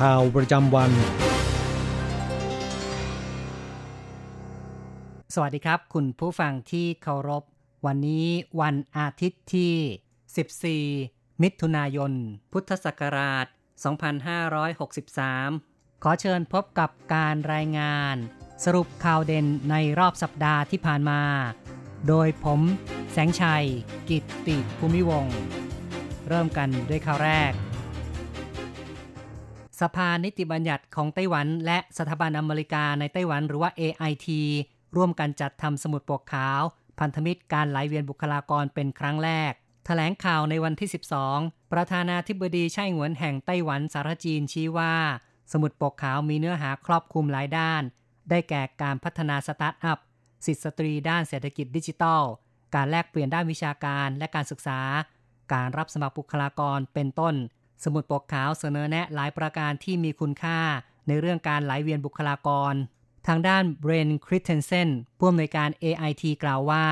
ข่าวประจำวัน สวัสดีครับ คุณผู้ฟังที่เคารพ วันนี้วันอาทิตย์ที่ 14 มิถุนายน พุทธศักราช 2563 ขอเชิญพบกับการรายงาน สรุปข่าวเด่นในรอบสัปดาห์ที่ผ่านมา โดยผมแสงชัย กิตติภูมิวงศ์เริ่มกันด้วยข่าวแรก สภานิติบัญญัติของไต้หวันและสถาบันอเมริกาในไต้หวันหรือว่า AIT ร่วมกันจัดทำสมุดปกขาว พันธมิตรการไหลเวียนบุคลากรเป็นครั้งแรกแถลงข่าวในวันที่ 12 ประธานาธิบดีไช่หงวนแห่งไต้หวันสารจีนชี้ว่า สมุดปกขาวมีเนื้อหาครอบคลุมหลายด้าน ได้แก่การพัฒนาสตาร์ทอัพ สิทธิสตรีด้านเศรษฐกิจดิจิทัล การแลกเปลี่ยนด้านวิชาการและการศึกษา การรับสมัครบุคลากรเป็นต้น สมุดปกขาวเสนอแนะหลายประการที่มีคุณค่าในเรื่องการไหลเวียนบุคลากร ทางด้านเบรนคริสเทนเซนผู้อำนวยการ AIT กล่าวว่า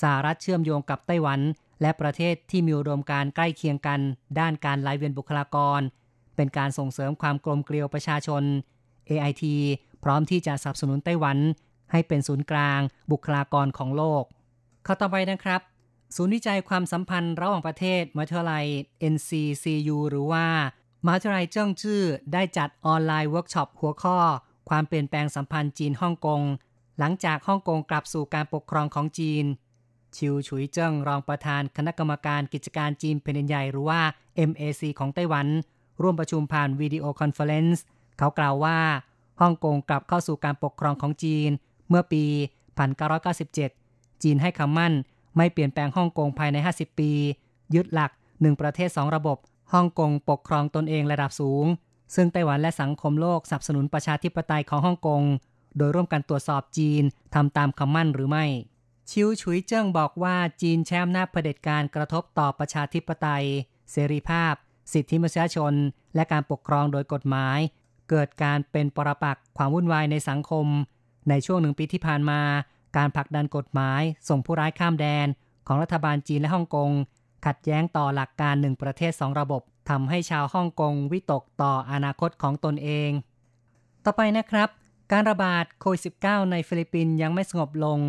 สหรัฐเชื่อมโยงกับไต้หวัน และประเทศที่มีอุดมการณ์ใกล้เคียงกัน ด้านการไหลเวียนบุคลากร เป็นการส่งเสริมความกลมเกลียวประชาชน AIT พร้อมที่จะสนับสนุนไต้หวัน ให้เป็นศูนย์กลางบุคลากรของโลก ข่าวต่อไปนะครับ ศูนย์วิจัยความสัมพันธ์ระหว่างประเทศมหาวิทยาลัย NCCU หรือว่ามหาวิทยาลัยเจิ้งจื้อได้จัดออนไลน์เวิร์กช็อปหัวข้อ ความเปลี่ยนแปลงสัมพันธ์จีนฮ่องกง หลังจากฮ่องกงกลับสู่การปกครองของจีน ชิวฉุยเจิ้งรองประธานคณะกรรมการกิจการจีนแผ่นใหญ่หรือว่า MAC ของไต้หวัน ร่วมประชุมผ่าน video conference เขากล่าวว่าฮ่องกงกลับเข้าสู่การปกครองของจีน เมื่อปี 1997 จีนให้คำมั่น ไม่เปลี่ยนแปลงฮ่องกงภายใน 50 ปี ยึดหลัก 1 ประเทศ 2 ระบบ ฮ่องกงปกครองตนเองระดับสูง ซึ่งไต้หวันและสังคมโลกสนับสนุนประชาธิปไตยของฮ่องกง โดยร่วมกันตรวจสอบจีนทำตามคำมั่นหรือไม่ ชิวฉุยเจิ้งบอกว่าจีนแช่อำนาจเผด็จการกระทบต่อประชาธิปไตย เสรีภาพ สิทธิมนุษยชน และการปกครองโดยกฎหมาย เกิดการเป็นปรปักษ์ความวุ่นวายในสังคม ในช่วงหนึ่งปีที่ผ่านมา การผลักดันกฎหมายส่งผู้ร้ายข้ามแดน ของรัฐบาลจีนและฮ่องกง ขัดแย้งต่อหลักการหนึ่งประเทศสองระบบทำให้ชาวฮ่องกงวิตกต่ออนาคตของตนเอง ต่อไปนะครับ การระบาดโควิด -19 ในฟิลิปปินส์ยังไม่สงบลง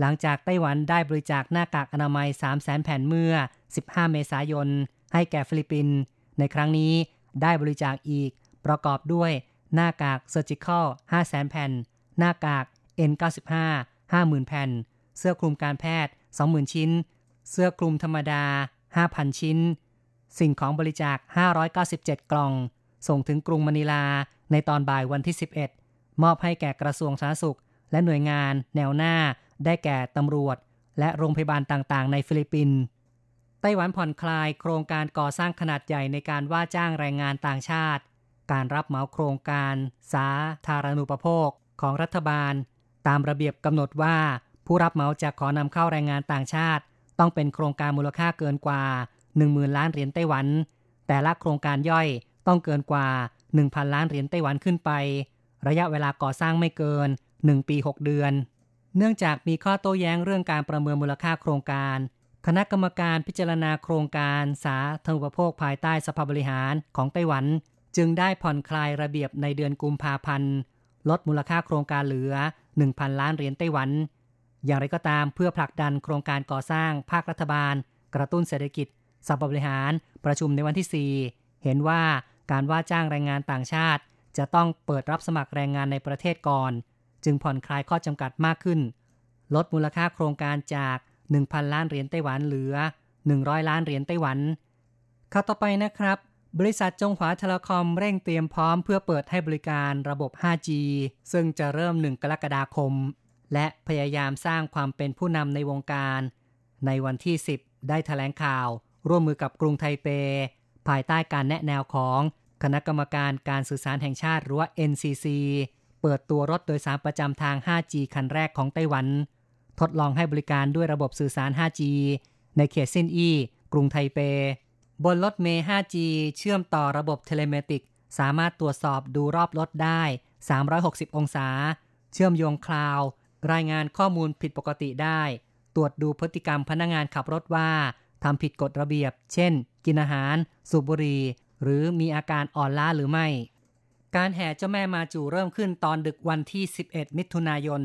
หลังจากไต้หวันได้บริจาคหน้ากากอนามัย 3 0 0 0 0 0 แผ่นเมื่อ 15 เมษายน ให้แก่ฟิลิปปินส์ในครั้งนี้ได้บริจาคอีก ประกอบด้วยหน้ากาก surgical 500,000 แผ่น หน้ากาก N95 50,000 แผ่น เสื้อคลุมการแพทย์ 20,000 ชิ้น เสื้อคลุมธรรมดา 5,000 ชิ้น สิ่งของบริจาค 597 กล่อง ส่งถึงกรุงมะนิลาในตอนบ่ายวันที่ 11 มอบให้แก่กระทรวงสาธารณสุข และหน่วยงาน แนวหน้า ได้แก่ตำรวจ และโรงพยาบาลต่างๆ ในฟิลิปปินส์ไต้หวันผ่อนคลายโครงการก่อสร้างขนาดใหญ่ในการว่าจ้างแรงงานต่างชาติ การรับเหมาโครงการ สาธารณูปโภคของรัฐบาล ตามระเบียบกำหนดว่า ผู้รับเหมาจะขอนำเข้าแรงงานต่างชาติ ต้องเป็นโครงการมูลค่าเกินกว่า 10,000 ล้านเหรียญไต้หวัน แต่ละโครงการย่อยต้องเกินกว่า 1,000 ล้านเหรียญไต้หวันขึ้นไป ระยะเวลาก่อสร้างไม่เกิน 1 ปี 6 เดือน เนื่องจากมีข้อโต้แย้งเรื่องการประเมินมูลค่าโครงการ คณะกรรมการพิจารณาโครงการสาธารณูปโภคภายใต้สภาบริหารของไต้หวัน จึงได้ผ่อนคลายระเบียบในเดือนกุมภาพันธ์ลดมูลค่าโครงการเหลือ 1,000 ล้านเหรียญไต้หวัน อย่างไรก็ตามเพื่อผลักดันโครงการก่อสร้างภาครัฐบาล กระตุ้นเศรษฐกิจสภาบริหารประชุมในวันที่ 4 เห็นว่าการว่าจ้างแรงงานต่างชาติ จะต้องเปิดรับสมัครแรงงานในประเทศก่อน จึงผ่อนคลายข้อจำกัดมากขึ้น ลดมูลค่าโครงการจาก 1,000 ล้านเหรียญไต้หวันเหลือ 100 ล้านเหรียญไต้หวันข่าวต่อไปนะครับ บริษัทจงหวาเทเลคอมเร่งเตรียมพร้อมเพื่อเปิดให้บริการระบบ 5G ซึ่งจะเริ่ม 1 กรกฎาคม และพยายามสร้างความเป็นผู้นำในวงการ ในวันที่ 10 ได้ถแถลงข่าว ร่วมมือกับกรุงไทเป ภายใต้การแนะแนวของคณะกรรมการการสื่อสารแห่งชาติหรือว่า NCC เปิดตัวรถโดยสารประจำทาง 5G คันแรกของไต้หวัน ทดลองให้บริการด้วยระบบสื่อสาร 5G ในเขตซินอี้กรุงไทเป บนรถเมย์ 5G เชื่อมต่อระบบเทเลเมติก สามารถตรวจสอบดูรอบรถได้ 360 องศา เชื่อมโยงคลาว รายงานข้อมูลผิดปกติได้ ตรวจดูพฤติกรรมพนักงงานขับรถว่าทำผิดกฎระเบียบ เช่น กินอาหาร สูบบุหรี่ หรือมีอาการอ่อนล้าหรือไม่ การแห่เจ้าแม่มาจูเริ่มขึ้นตอนดึกวันที่ 11 มิถุนายน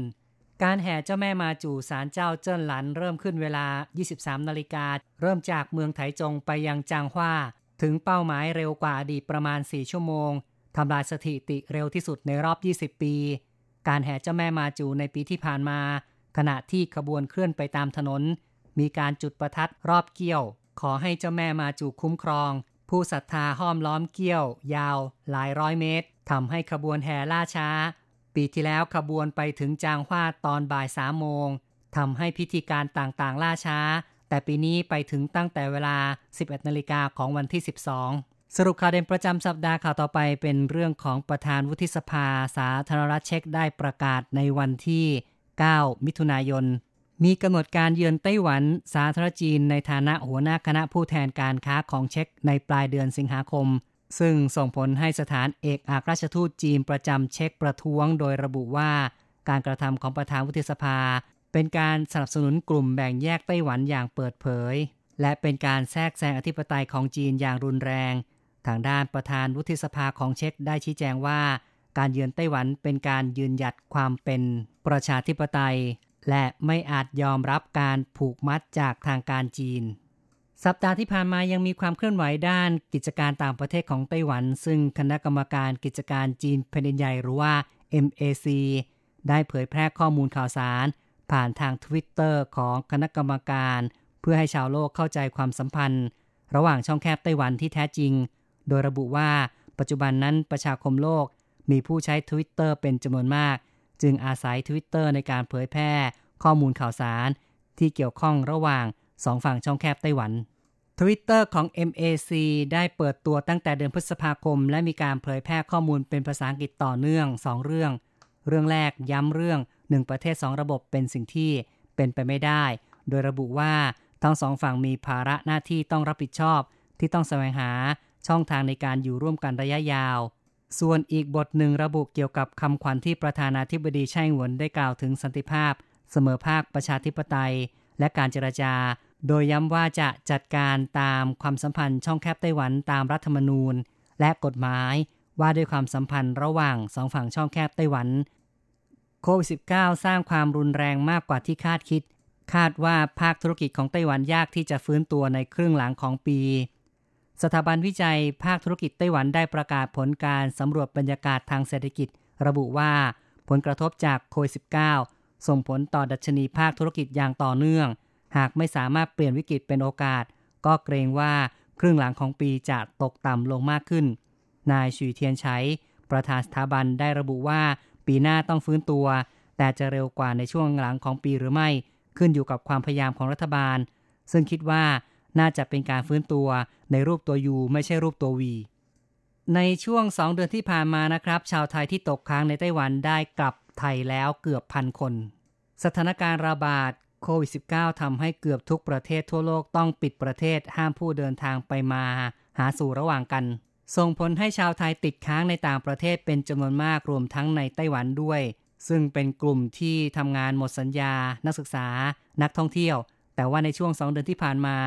การแห่เจ้าแม่มาจูศาลเจ้าเจิ้นหลันเริ่มขึ้นเวลา 23 นาฬิกา เริ่มจากเมืองไถจงไปยังจางฮวาถึงเป้าหมายเร็วกว่าอดีตประมาณ 4 ชั่วโมง ทำลายสถิติเร็วที่สุดในรอบ 20 ปี การแห่เจ้าแม่มาจูในปีที่ผ่านมา ขณะที่ขบวนเคลื่อนไปตามถนน มีการจุดประทัดรอบเกี้ยว ขอให้เจ้าแม่มาจูคุ้มครอง ผู้ศรัทธาห้อมล้อมเกี้ยว ยาว หลายร้อยเมตรทำให้ขบวนแห่ล่าช้า ปีที่แล้วขบวนไปถึงจางฮวาตอนบ่ายสามโมงทำให้พิธีการต่างๆ ล่าช้า แต่ปีนี้ไปถึงตั้งแต่เวลา 11นาฬิกาของวันที่ 12 สรุปข่าวเด่นประจำสัปดาห์ข่าวต่อไปเป็นเรื่องของประธานวุฒิสภาสาธารณรัฐเช็กได้ประกาศในวันที่ 9 มิถุนายน มีกำหนดการเยือนไต้หวันสาธารณจีนในฐานะหัวหน้าคณะผู้แทนการค้าของเช็กในปลายเดือนสิงหาคม ซึ่งส่งผลให้สถานเอกอัครราชทูตจีนประจำเช็กประท้วงโดยระบุว่าการกระทำของประธานวุฒิสภา เป็นการสนับสนุนกลุ่มแบ่งแยกไต้หวันอย่างเปิดเผย และเป็นการแทรกแซงอธิปไตยของจีนอย่างรุนแรง ทางด้านประธานวุฒิสภาของเช็กได้ชี้แจงว่า การเยือนไต้หวันเป็นการยืนหยัดความเป็นประชาธิปไตย และไม่อาจยอมรับการผูกมัดจากทางการจีน สัปดาห์ที่ผ่านมายังมีความเคลื่อนไหวด้านกิจการต่างประเทศของไต้หวัน ซึ่งคณะกรรมการกิจการจีนแผ่นดินใหญ่หรือว่า MAC ได้เผยแพร่ข้อมูลข่าวสาร ผ่านทางทวิตเตอร์ของคณะกรรมการ เพื่อให้ชาวโลกเข้าใจความสัมพันธ์ ระหว่างช่องแคบไต้หวันที่แท้จริง โดยระบุว่าปัจจุบันนั้นประชาคมโลกมีผู้ใช้ทวิตเตอร์เป็นจำนวนมาก จึงอาศัยทวิตเตอร์ในการเผยแพร่ข้อมูลข่าวสารที่เกี่ยวข้องระหว่าง สองฝั่งช่องแคบไต้หวันทวิตเตอร์ของ MAC ได้เปิดตัวตั้งแต่เดือนพฤษภาคม และมีการเผยแพร่ข้อมูลเป็นภาษาอังกฤษต่อเนื่อง 2 เรื่อง เรื่องแรกย้ำเรื่อง 1 ประเทศ 2 ระบบเป็นสิ่งที่เป็นไปไม่ได้ โดยระบุว่าทั้งสองฝั่งมีภาระหน้าที่ต้องรับผิดชอบ ที่ต้องแสวงหาช่องทางในการอยู่ร่วมกันระยะยาว ส่วนอีกบทหนึ่งระบุเกี่ยวกับคำขวัญที่ประธานาธิบดีไช่หวนได้กล่าวถึงสันติภาพ เสมอภาคประชาธิปไตย และการเจรจา โดยย้ำว่าจะจัดการตามความสัมพันธ์ช่องแคบไต้หวันตามรัฐธรรมนูญ และกฎหมายว่าด้วยความสัมพันธ์ระหว่างสองฝั่งช่องแคบไต้หวันโควิด -19 สร้างความรุนแรงมากกว่าที่คาดคิด คาดว่าภาคธุรกิจของไต้หวันยากที่จะฟื้นตัวในครึ่งหลังของปี สถาบันวิจัยภาคธุรกิจไต้หวันได้ประกาศผลการสำรวจบรรยากาศทางเศรษฐกิจ ระบุว่าผลกระทบจากโควิด -19 ส่งผลต่อดัชนีภาคธุรกิจอย่างต่อเนื่อง หากไม่สามารถเปลี่ยนวิกฤตเป็นโอกาส ก็เกรงว่าครึ่งหลังของปีจะตกต่ำลงมากขึ้น นายชุยเทียนชัยประธานสถาบันได้ระบุว่า ปีหน้าต้องฟื้นตัว แต่จะเร็วกว่าในช่วงหลังของปีหรือไม่ขึ้นอยู่กับความพยายามของรัฐบาล ซึ่งคิดว่าน่าจะเป็นการฟื้นตัวในรูปตัวยูไม่ใช่รูปตัววีในช่วง 2 เดือนที่ผ่านมานะครับ ชาวไทยที่ตกค้างในไต้หวันได้กลับไทยแล้วเกือบพันคน สถานการณ์ระบาด โควิด -19 ทำให้เกือบทุกประเทศทั่วโลกต้องปิดประเทศห้ามผู้เดินทางไปมาหาสู่ระหว่างกัน ส่งผลให้ชาวไทยติดค้างในต่างประเทศเป็นจำนวนมากรวมทั้งในไต้หวันด้วย ซึ่งเป็นกลุ่มที่ทำงานหมดสัญญา นักศึกษา นักท่องเที่ยว แต่ว่าในช่วง2เดือนที่ผ่านมา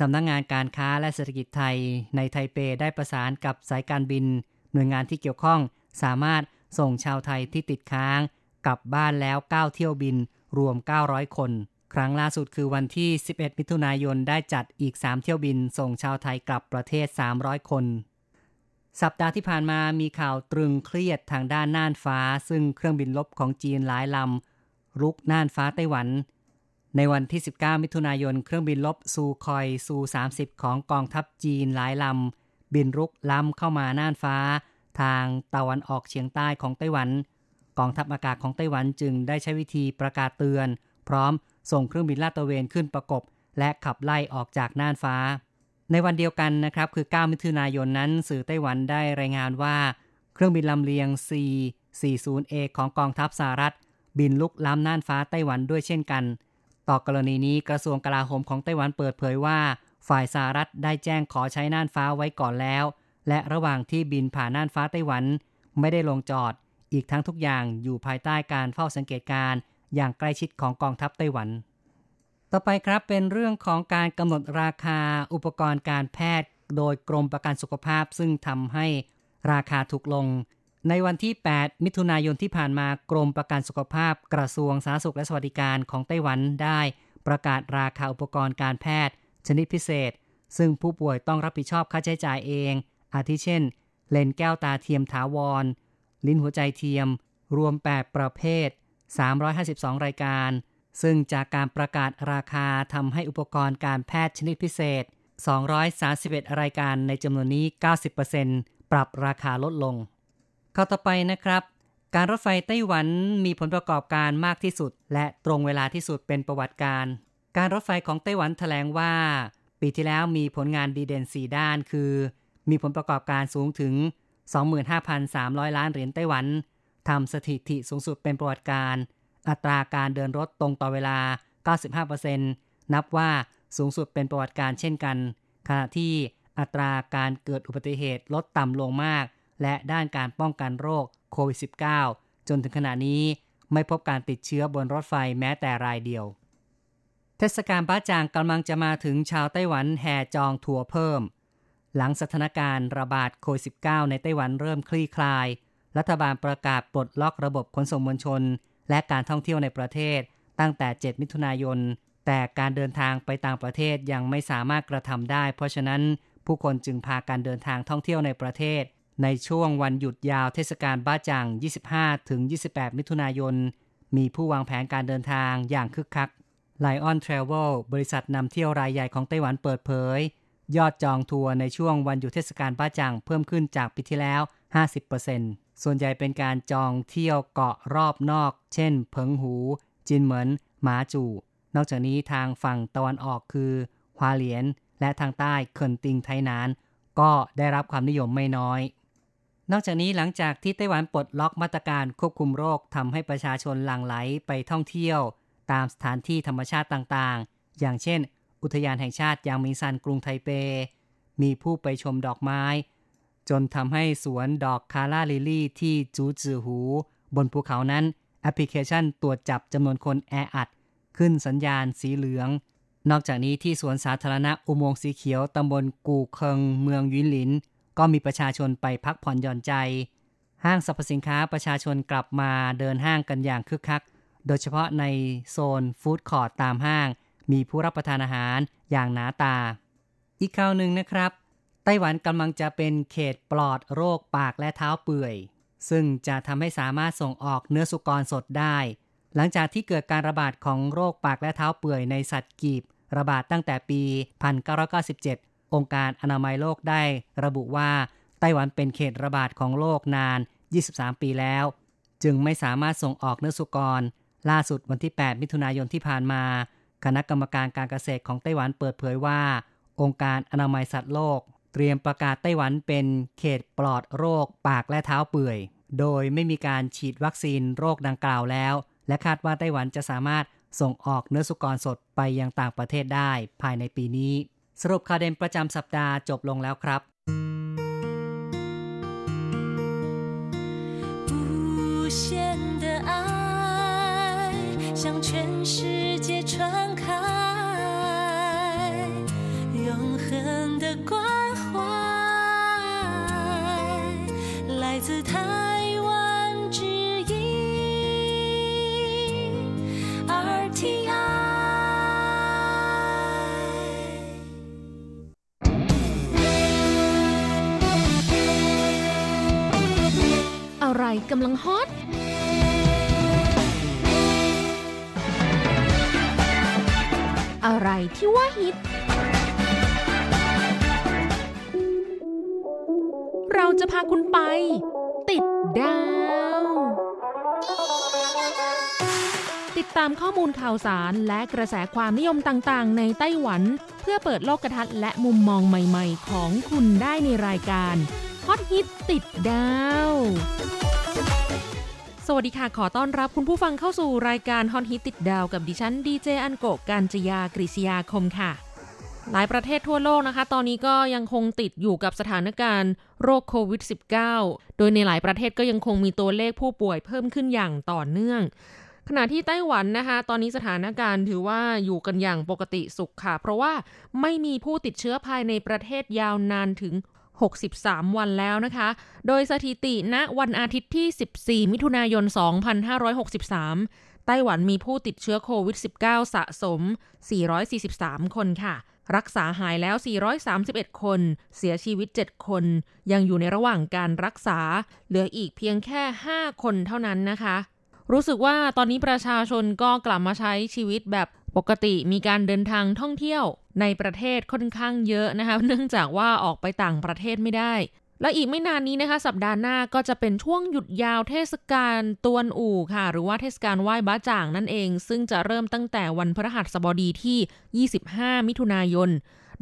สำนักงงานการค้าและเศรษฐกิจไทย ในไทเปได้ประสานกับสายการบิน หน่วยงานที่เกี่ยวข้อง สามารถส่งชาวไทยที่ติดค้างกลับบ้านแล้ว 9 เที่ยวบิน รวม 900 คน ครั้งล่าสุดคือวันที่ 11 มิถุนายนได้จัดอีก 3 เที่ยวบินส่งชาวไทยกลับประเทศ 300 คน สัปดาห์ที่ผ่านมามีข่าวตรึงเครียดทางด้านน่านฟ้า ซึ่งเครื่องบินลบของจีนหลายลำรุกน่านฟ้าไต้หวัน ในวันที่ 19 มิถุนายน เครื่องบินลบซูคอยซู30 ของกองทัพจีนหลายลำบินรุกล้ำเข้ามาน่านฟ้า ทางตะวันออกเฉียงใต้ของไต้หวัน องทัพอากาศของไต้หวันจึงได้ใช้วิธีประกาศเตือน พร้อมส่งเครื่องบินลาดตระเวนขึ้นประกบ และขับไล่ออกจากน่านฟ้า ในวันเดียวกันนะครับคือ 9 มิถุนายนนั้น สื่อไต้หวันได้รายงานว่า เครื่องบินลำเลียง C-40A ของกองทัพสหรัฐ บินลุกล้ำน่านฟ้าไต้หวันด้วยเช่นกัน ต่อกรณีนี้กระทรวงกลาโหมของไต้หวันเปิดเผยว่า ฝ่ายสหรัฐได้แจ้งขอใช้น่านฟ้าไว้ก่อนแล้ว และระหว่างที่บินผ่านน่านฟ้าไต้หวัน ไม่ได้ลงจอด อีกทั้งทุกอย่างอยู่ภายใต้การเฝ้าสังเกตการอย่างใกล้ชิดของกองทัพไต้หวัน ต่อไปครับเป็นเรื่องของการกำหนดราคาอุปกรณ์การแพทย์ โดยกรมประกันสุขภาพ ซึ่งทำให้ราคาถูกลง ในวันที่ 8 มิถุนายนที่ผ่านมากรมประกันสุขภาพ กระทรวงสาธารณสุขและสวัสดิการของไต้หวันได้ ประกาศราคาอุปกรณ์การแพทย์ ชนิดพิเศษ ซึ่งผู้ป่วยต้องรับผิดชอบค่าใช้จ่ายเอง อาทิเช่น เลนแก้วตาเทียมถาวร ลิ้นหัวใจเทียม รวม 8 ประเภท 352 รายการ ซึ่งจากการประกาศราคาทำให้อุปกรณ์การแพทย์ชนิดพิเศษ 231 รายการในจำนวนนี้ 90%ปรับราคาลดลง เข้าต่อไปนะครับ การรถไฟไต้หวันมีผลประกอบการมากที่สุด และตรงเวลาที่สุดเป็นประวัติการ การรถไฟของไต้หวันแถลงว่า ปีที่แล้วมีผลงานดีเด่น 4 ด้าน คือ มีผลประกอบการสูงถึง 25,300 ล้านเหรียญไต้หวันทำสถิติสูงสุดเป็นประวัติการ อัตราการเดินรถตรงต่อเวลา 95%นับว่าสูงสุดเป็นประวัติการเช่นกัน ขณะที่อัตราการเกิดอุบัติเหตุลดต่ำลงมาก และด้านการป้องกันโรคโควิด -19 จนถึงขณะนี้ไม่พบการติดเชื้อบนรถไฟแม้แต่รายเดียว เทศกาลบ้าจางกำลังจะมาถึงชาวไต้หวันแห่จองทัวร์เพิ่ม หลังสถานการณ์ระบาดโควิด -19 ในไต้หวันเริ่มคลี่คลาย รัฐบาลประกาศปลดล็อกระบบขนส่งมวลชน และการท่องเที่ยวในประเทศตั้งแต่ 7 มิถุนายน แต่การเดินทางไปต่างประเทศยังไม่สามารถกระทำได้ เพราะฉะนั้นผู้คนจึงพาการเดินทางท่องเที่ยวในประเทศ ในช่วงวันหยุดยาวเทศกาลบ้าจัง 25 ถึง 28 มิถุนายน มีผู้วางแผนการเดินทางอย่างคึกคัก Lion Travel บริษัทนำเที่ยวรายใหญ่ของไต้หวันเปิดเผย ยอดจองทัวร์ในช่วงวันหยุดเทศกาลบ้าจังเพิ่มขึ้นจากปีที่แล้ว 50%ส่วนใหญ่เป็นการจองเที่ยวเกาะรอบนอก เช่น เพิงหู จินเหมินหมาจู นอกจากนี้ทางฝั่งตะวันออกคือฮวาเหลียน และทางใต้เคินติงไทนาน ก็ได้รับความนิยมไม่น้อย นอกจากนี้หลังจากที่ไต้หวันปลดล็อกมาตรการควบคุมโรคทำให้ประชาชนหลั่งไหลไปท่องเที่ยว ตามสถานที่ธรรมชาติต่างๆ อย่างเช่น อุทยานแห่งชาติยางมิงซันกรุงไทเป มีผู้ไปชมดอกไม้ จนทำให้สวนดอกคาราลิลี่ที่จูจือหู บนภูเขานั้นแอปพลิเคชันตรวจจับจำนวนคนแออัด ขึ้นสัญญาณสีเหลือง นอกจากนี้ที่สวนสาธารณะอุโมงค์สีเขียวตำบลกูเคิงเมืองยินหลิน ก็มีประชาชนไปพักผ่อนหย่อนใจ ห้างสรรพสินค้าประชาชนกลับมาเดินห้างกันอย่างคึกคัก โดยเฉพาะในโซนฟู้ดคอร์ตตามห้าง มีผู้รับประทานอาหารอย่างหนาตา อีกข่าวหนึ่งนะครับ ไต้หวันกำลังจะเป็นเขตปลอดโรคปากและเท้าเปื่อย ซึ่งจะทำให้สามารถส่งออกเนื้อสุกรสดได้ หลังจากที่เกิดการระบาดของโรคปากและเท้าเปื่อยในสัตว์กีบ ระบาดตั้งแต่ปี 1997 องค์การอนามัยโลกได้ระบุว่าไต้หวันเป็นเขตระบาดของโรคนาน 23 ปีแล้ว จึงไม่สามารถส่งออกเนื้อสุกร ล่าสุดวันที่ 8 มิถุนายนที่ผ่านมา คณะกรรมการการเกษตรของไต้หวันเปิดเผยว่า องค์การอนามัยสัตว์โลก เตรียมประกาศไต้หวันเป็นเขตปลอดโรคปากและเท้าเปื่อย โดยไม่มีการฉีดวัคซีนโรคดังกล่าวแล้ว และคาดว่าไต้หวันจะสามารถส่งออกเนื้อสุกรสดไปยังต่างประเทศได้ภายในปีนี้ สรุปข่าวเด่นประจำสัปดาห์จบลงแล้วครับ 向全世界传开永恒的关怀，来自他。 อะไรกำลังฮอต อะไรที่ว่าฮิต เราจะพาคุณไป ติดดาว ติดตามข้อมูลข่าวสารและกระแสความนิยมต่างๆ ในไต้หวัน เพื่อเปิดโลกทัศน์และมุมมองใหม่ ๆ ของคุณได้ในรายการฮอตฮิตติดดาว สวัสดีค่ะ ขอต้อนรับคุณผู้ฟังเข้าสู่รายการฮอตฮิตติดดาวกับดิฉันดีเจอันโกการจยากริศยาคมค่ะ หลายประเทศทั่วโลกนะคะ ตอนนี้ก็ยังคงติดอยู่กับสถานการณ์โรคโควิด -19 โดยในหลายประเทศก็ยังคงมีตัวเลขผู้ป่วยเพิ่มขึ้นอย่างต่อเนื่อง ขณะที่ไต้หวันนะคะ ตอนนี้สถานการณ์ถือว่าอยู่กันอย่างปกติสุขค่ะ เพราะว่าไม่มีผู้ติดเชื้อภายในประเทศยาวนานถึง 63 วันแล้วนะคะ โดยสถิติณวันอาทิตย์ที่ 14 มิถุนายน 2563 ไต้หวันมีผู้ติดเชื้อโควิด -19 สะสม 443 คนค่ะ รักษาหายแล้ว 431 คน เสียชีวิต 7 คน ยังอยู่ในระหว่างการรักษา เหลืออีกเพียงแค่ 5 คนเท่านั้นนะคะ รู้สึกว่าตอนนี้ประชาชนก็กลับมาใช้ชีวิตแบบ ปกติมีการเดินทางท่องเที่ยวในประเทศค่อนข้างเยอะนะคะ เนื่องจากว่าออกไปต่างประเทศไม่ได้ และอีกไม่นานนี้นะคะ สัปดาห์หน้าก็จะเป็นช่วงหยุดยาวเทศกาลตวนอู่ค่ะ หรือว่าเทศกาลไหว้บ้าจ่างนั่นเอง ซึ่งจะเริ่มตั้งแต่วันพฤหัสบดีที่ 25 มิถุนายน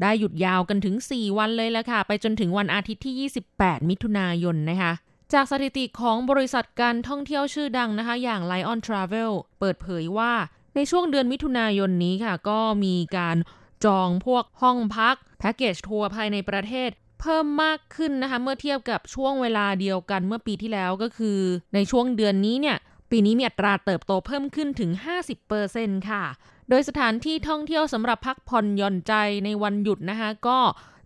ได้หยุดยาวกันถึง 4 วันเลยละค่ะ ไปจนถึงวันอาทิตย์ที่ 28 มิถุนายนนะคะจากสถิติของบริษัทการท่องเที่ยวชื่อดังนะคะ อย่าง Lion Travel เปิดเผยว่า ในช่วงเดือนมิถุนายนนี้ค่ะ ก็มีการจองพวกห้องพักแพ็กเกจทัวร์ภายในประเทศเพิ่มมากขึ้นนะคะเมื่อเทียบกับช่วงเวลาเดียวกันเมื่อปีที่แล้วก็คือ ในช่วงเดือนนี้เนี่ย ปีนี้มีอัตราเติบโตเพิ่มขึ้นถึง 50%ค่ะ โดยสถานที่ท่องเที่ยวสำหรับพักผ่อนหย่อนใจในวันหยุดนะคะก็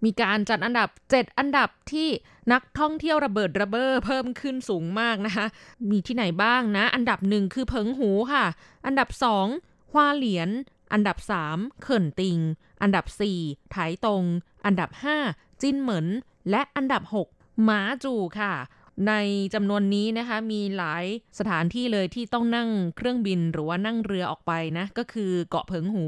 มีการจัดอันดับ 7 อันดับที่นักท่องเที่ยวระเบิดระเบ้อเพิ่มขึ้นสูงมากนะคะ มีที่ไหนบ้างนะ อันดับหนึ่งคือเพิงหูค่ะ อันดับ2ฮวาเหลียน อันดับ3เขินติง อันดับ4ไถตง อันดับ5จินเหมิน และอันดับ6หมาจูค่ะในจำนวนนี้นะคะมีหลายสถานที่เลยที่ต้องนั่งเครื่องบินหรือว่านั่งเรือออกไปนะ ก็คือเกาะเพิงหู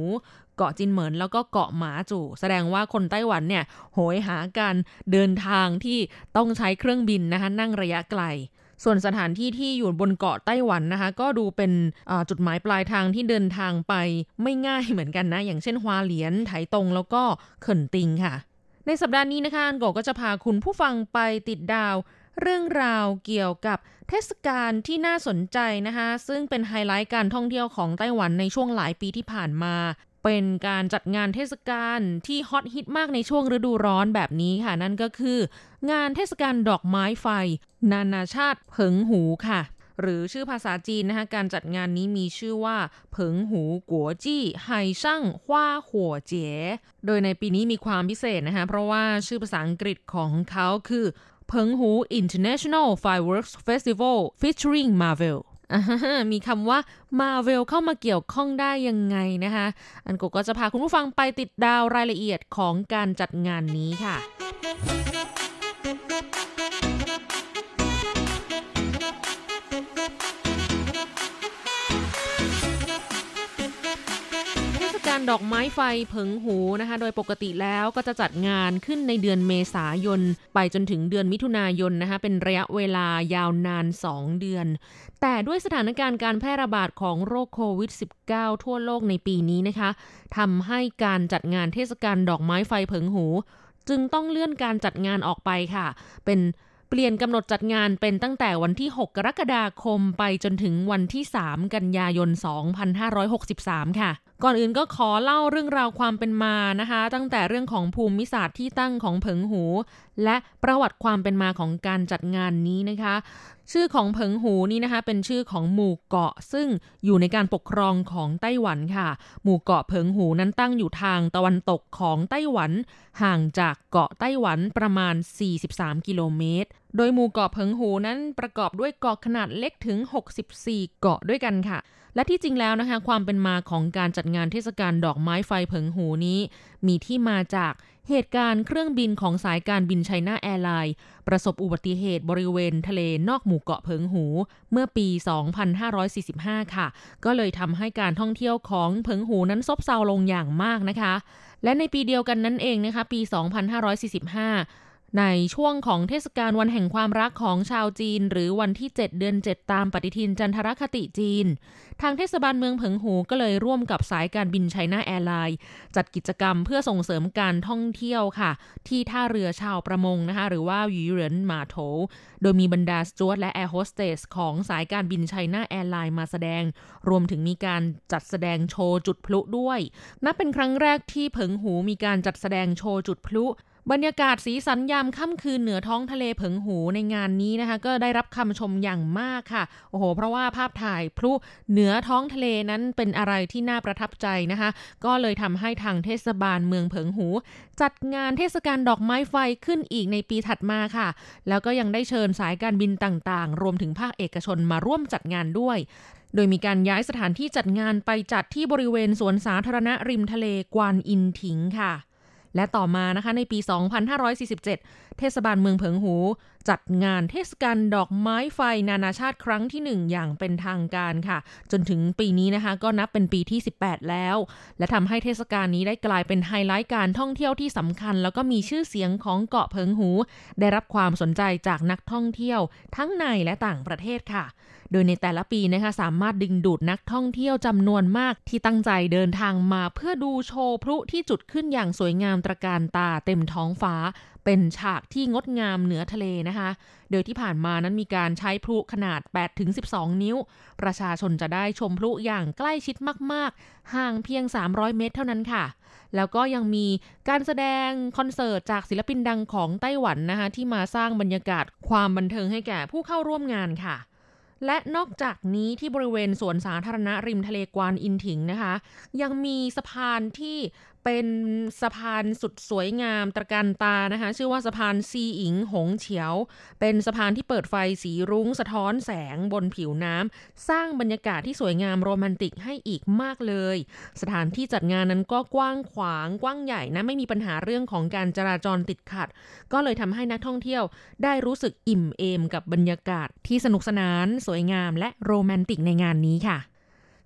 เกาะจินเหมินแล้วก็เกาะหมาจูแสดงว่าคนไต้หวันเนี่ยโหยหาการเดินทางที่ต้องใช้เครื่องบินนะคะนั่งระยะไกลส่วนสถานที่ที่อยู่บนเกาะไต้หวันนะคะ ก็ดูเป็นจุดหมายปลายทางที่เดินทางไปไม่ง่ายเหมือนกันนะ อย่างเช่นฮวาเหลียนไถตงแล้วก็เขินติงค่ะ ในสัปดาห์นี้นะคะอันโกก็จะพาคุณผู้ฟังไปติดดาว เรื่องราวเกี่ยวกับเทศกาลที่น่าสนใจนะคะ ซึ่งเป็นไฮไลท์การท่องเที่ยวของไต้หวันในช่วงหลายปีที่ผ่านมา เป็นการจัดงานเทศกาลที่ฮอตฮิตมากในช่วงฤดูร้อนแบบนี้ค่ะ นั่นก็คือ งานเทศกาลดอกไม้ไฟ นานาชาติเผิงหูค่ะ หรือชื่อภาษาจีนนะคะการจัดงานนี้มีชื่อว่าเผิงหูกัวจี้ไห่ช่างฮว้าหัวเจ๋โดยในปีนี้มีความพิเศษนะคะ เพราะว่าชื่อภาษาอังกฤษของเขาคือเผิงหู International Fireworks Festival featuring Marvel มีคำว่ามาเวลเข้ามาเกี่ยวข้องได้ยังไงนะคะ อันกก็จะพาคุณผู้ฟังไปติดดาวรายละเอียดของการจัดงานนี้ค่ะ ดอกไม้ไฟเผิงหูนะคะ โดยปกติแล้วก็จะจัดงานขึ้นในเดือนเมษายน ไปจนถึงเดือนมิถุนายนนะคะ เป็นระยะเวลายาวนาน 2 เดือน แต่ด้วยสถานการณ์การแพร่ระบาดของโรคโควิด -19 ทั่วโลกในปีนี้นะคะทำให้การจัดงานเทศกาลดอกไม้ไฟเผิงหู จึงต้องเลื่อนการจัดงานออกไปค่ะ เป็นเปลี่ยนกำหนดจัดงานเป็นตั้งแต่วันที่ 6 กรกฎาคมไปจนถึงวันที่ 3 กันยายน 2563 ค่ะ ก่อนอื่นก็ขอเล่าเรื่องราวความเป็นมานะคะ ตั้งแต่เรื่องของภูมิศาสตร์ที่ตั้งของเผิงหู และประวัติความเป็นมาของการจัดงานนี้นะคะ ชื่อของเผิงหูนี่นะคะ เป็นชื่อของหมู่เกาะ ซึ่งอยู่ในการปกครองของไต้หวันค่ะ หมู่เกาะเผิงหูนั้นตั้งอยู่ทางตะวันตกของไต้หวัน ห่างจากเกาะไต้หวันประมาณ 43 กิโลเมตรโดยหมู่เกาะเพิงหูนั้นประกอบด้วยเกาะขนาดเล็กถึง 64 เกาะด้วยกันค่ะ และที่จริงแล้วนะคะ ความเป็นมาของการจัดงานเทศกาลดอกไม้ไฟเพิงหูนี้ มีที่มาจากเหตุการณ์เครื่องบินของสายการบินไชน่าแอร์ไลน์ประสบอุบัติเหตุบริเวณทะเลนอกหมู่เกาะเพิงหู เมื่อปี 2545 ค่ะ ก็เลยทำให้การท่องเที่ยวของเพิงหูนั้นซบเซาลงอย่างมากนะคะ และในปีเดียวกันนั้นเองนะคะ ปี 2545 ในช่วงของเทศกาลวันแห่งความรักของชาวจีน หรือวันที่ 7 เดือน 7 ตามปฏิทินจันทรคติจีน ทางเทศบาลเมืองเผิงหูก็เลยร่วมกับสายการบินไชน่าแอร์ไลน์จัดกิจกรรมเพื่อส่งเสริมการท่องเที่ยวค่ะ ที่ท่าเรือชาวประมงนะคะหรือว่าหยีเหรินหมาโถ โดยมีบรรดาสจ๊วตและแอร์โฮสเตสของสายการบินไชน่าแอร์ไลน์มาแสดง รวมถึงมีการจัดแสดงโชว์จุดพลุด้วยนับเป็นครั้งแรกที่เผิงหูมีการจัดแสดงโชว์จุดพลุ บรรยากาศสีสันยามค่ำคืนเหนือท้องทะเลเผิงหูในงานนี้นะคะ ก็ได้รับคำชมอย่างมากค่ะโอ้โห เพราะว่าภาพถ่ายพลุเหนือท้องทะเลนั้นเป็นอะไรที่น่าประทับใจนะคะ ก็เลยทำให้ทางเทศบาลเมืองเผิงหู จัดงานเทศกาลดอกไม้ไฟขึ้นอีกในปีถัดมาค่ะ แล้วก็ยังได้เชิญสายการบินต่างๆ รวมถึงภาคเอกชนมาร่วมจัดงานด้วยโดยมีการย้ายสถานที่จัดงานไปจัดที่บริเวณสวนสาธารณะริมทะเลกวานอินถิงค่ะ และต่อมานะคะในปี 2547 เทศบาลเมืองเผิงหู จัดงานเทศกาลดอกไม้ไฟนานาชาติครั้งที่ 1 อย่างเป็นทางการค่ะ จนถึงปีนี้นะคะก็นับเป็นปีที่ 18 แล้ว และทำให้เทศกาลนี้ได้กลายเป็นไฮไลท์การท่องเที่ยวที่สำคัญ แล้วก็มีชื่อเสียงของเกาะเพิงหู ได้รับความสนใจจากนักท่องเที่ยว ทั้งในและต่างประเทศค่ะ โดยในแต่ละปีนะคะสามารถดึงดูดนักท่องเที่ยวจำนวนมากที่ตั้งใจเดินทางมาเพื่อดูโชว์พลุที่จุดขึ้นอย่างสวยงามตระการตาเต็มท้องฟ้า เป็นฉากที่งดงามเหนือทะเลนะคะ โดยที่ผ่านมานั้นมีการใช้พลุขนาด 8-12 นิ้ว ประชาชนจะได้ชมพลุอย่างใกล้ชิดมาก ๆ ห่างเพียง 300 เมตรเท่านั้นค่ะ แล้วก็ยังมีการแสดงคอนเสิร์ตจากศิลปินดังของไต้หวันนะคะที่มาสร้างบรรยากาศความบันเทิงให้แก่ผู้เข้าร่วมงานค่ะ และนอกจากนี้ที่บริเวณสวนสาธารณะริมทะเลกวานอินถิงนะคะ ยังมีสะพานที่ เป็นสะพานสุดสวยงามตระการตานะคะ ชื่อว่าสะพานซีอิงหงเฉียว เป็นสะพานที่เปิดไฟสีรุ้งสะท้อนแสงบนผิวน้ำสร้างบรรยากาศที่สวยงามโรแมนติกให้อีกมากเลย สถานที่จัดงานนั้นก็กว้างขวางกว้างใหญ่นะไม่มีปัญหาเรื่องของการจราจรติดขัด ก็เลยทำให้นักท่องเที่ยวได้รู้สึกอิ่มเอมกับบรรยากาศที่สนุกสนาน สวยงามและโรแมนติกในงานนี้ค่ะ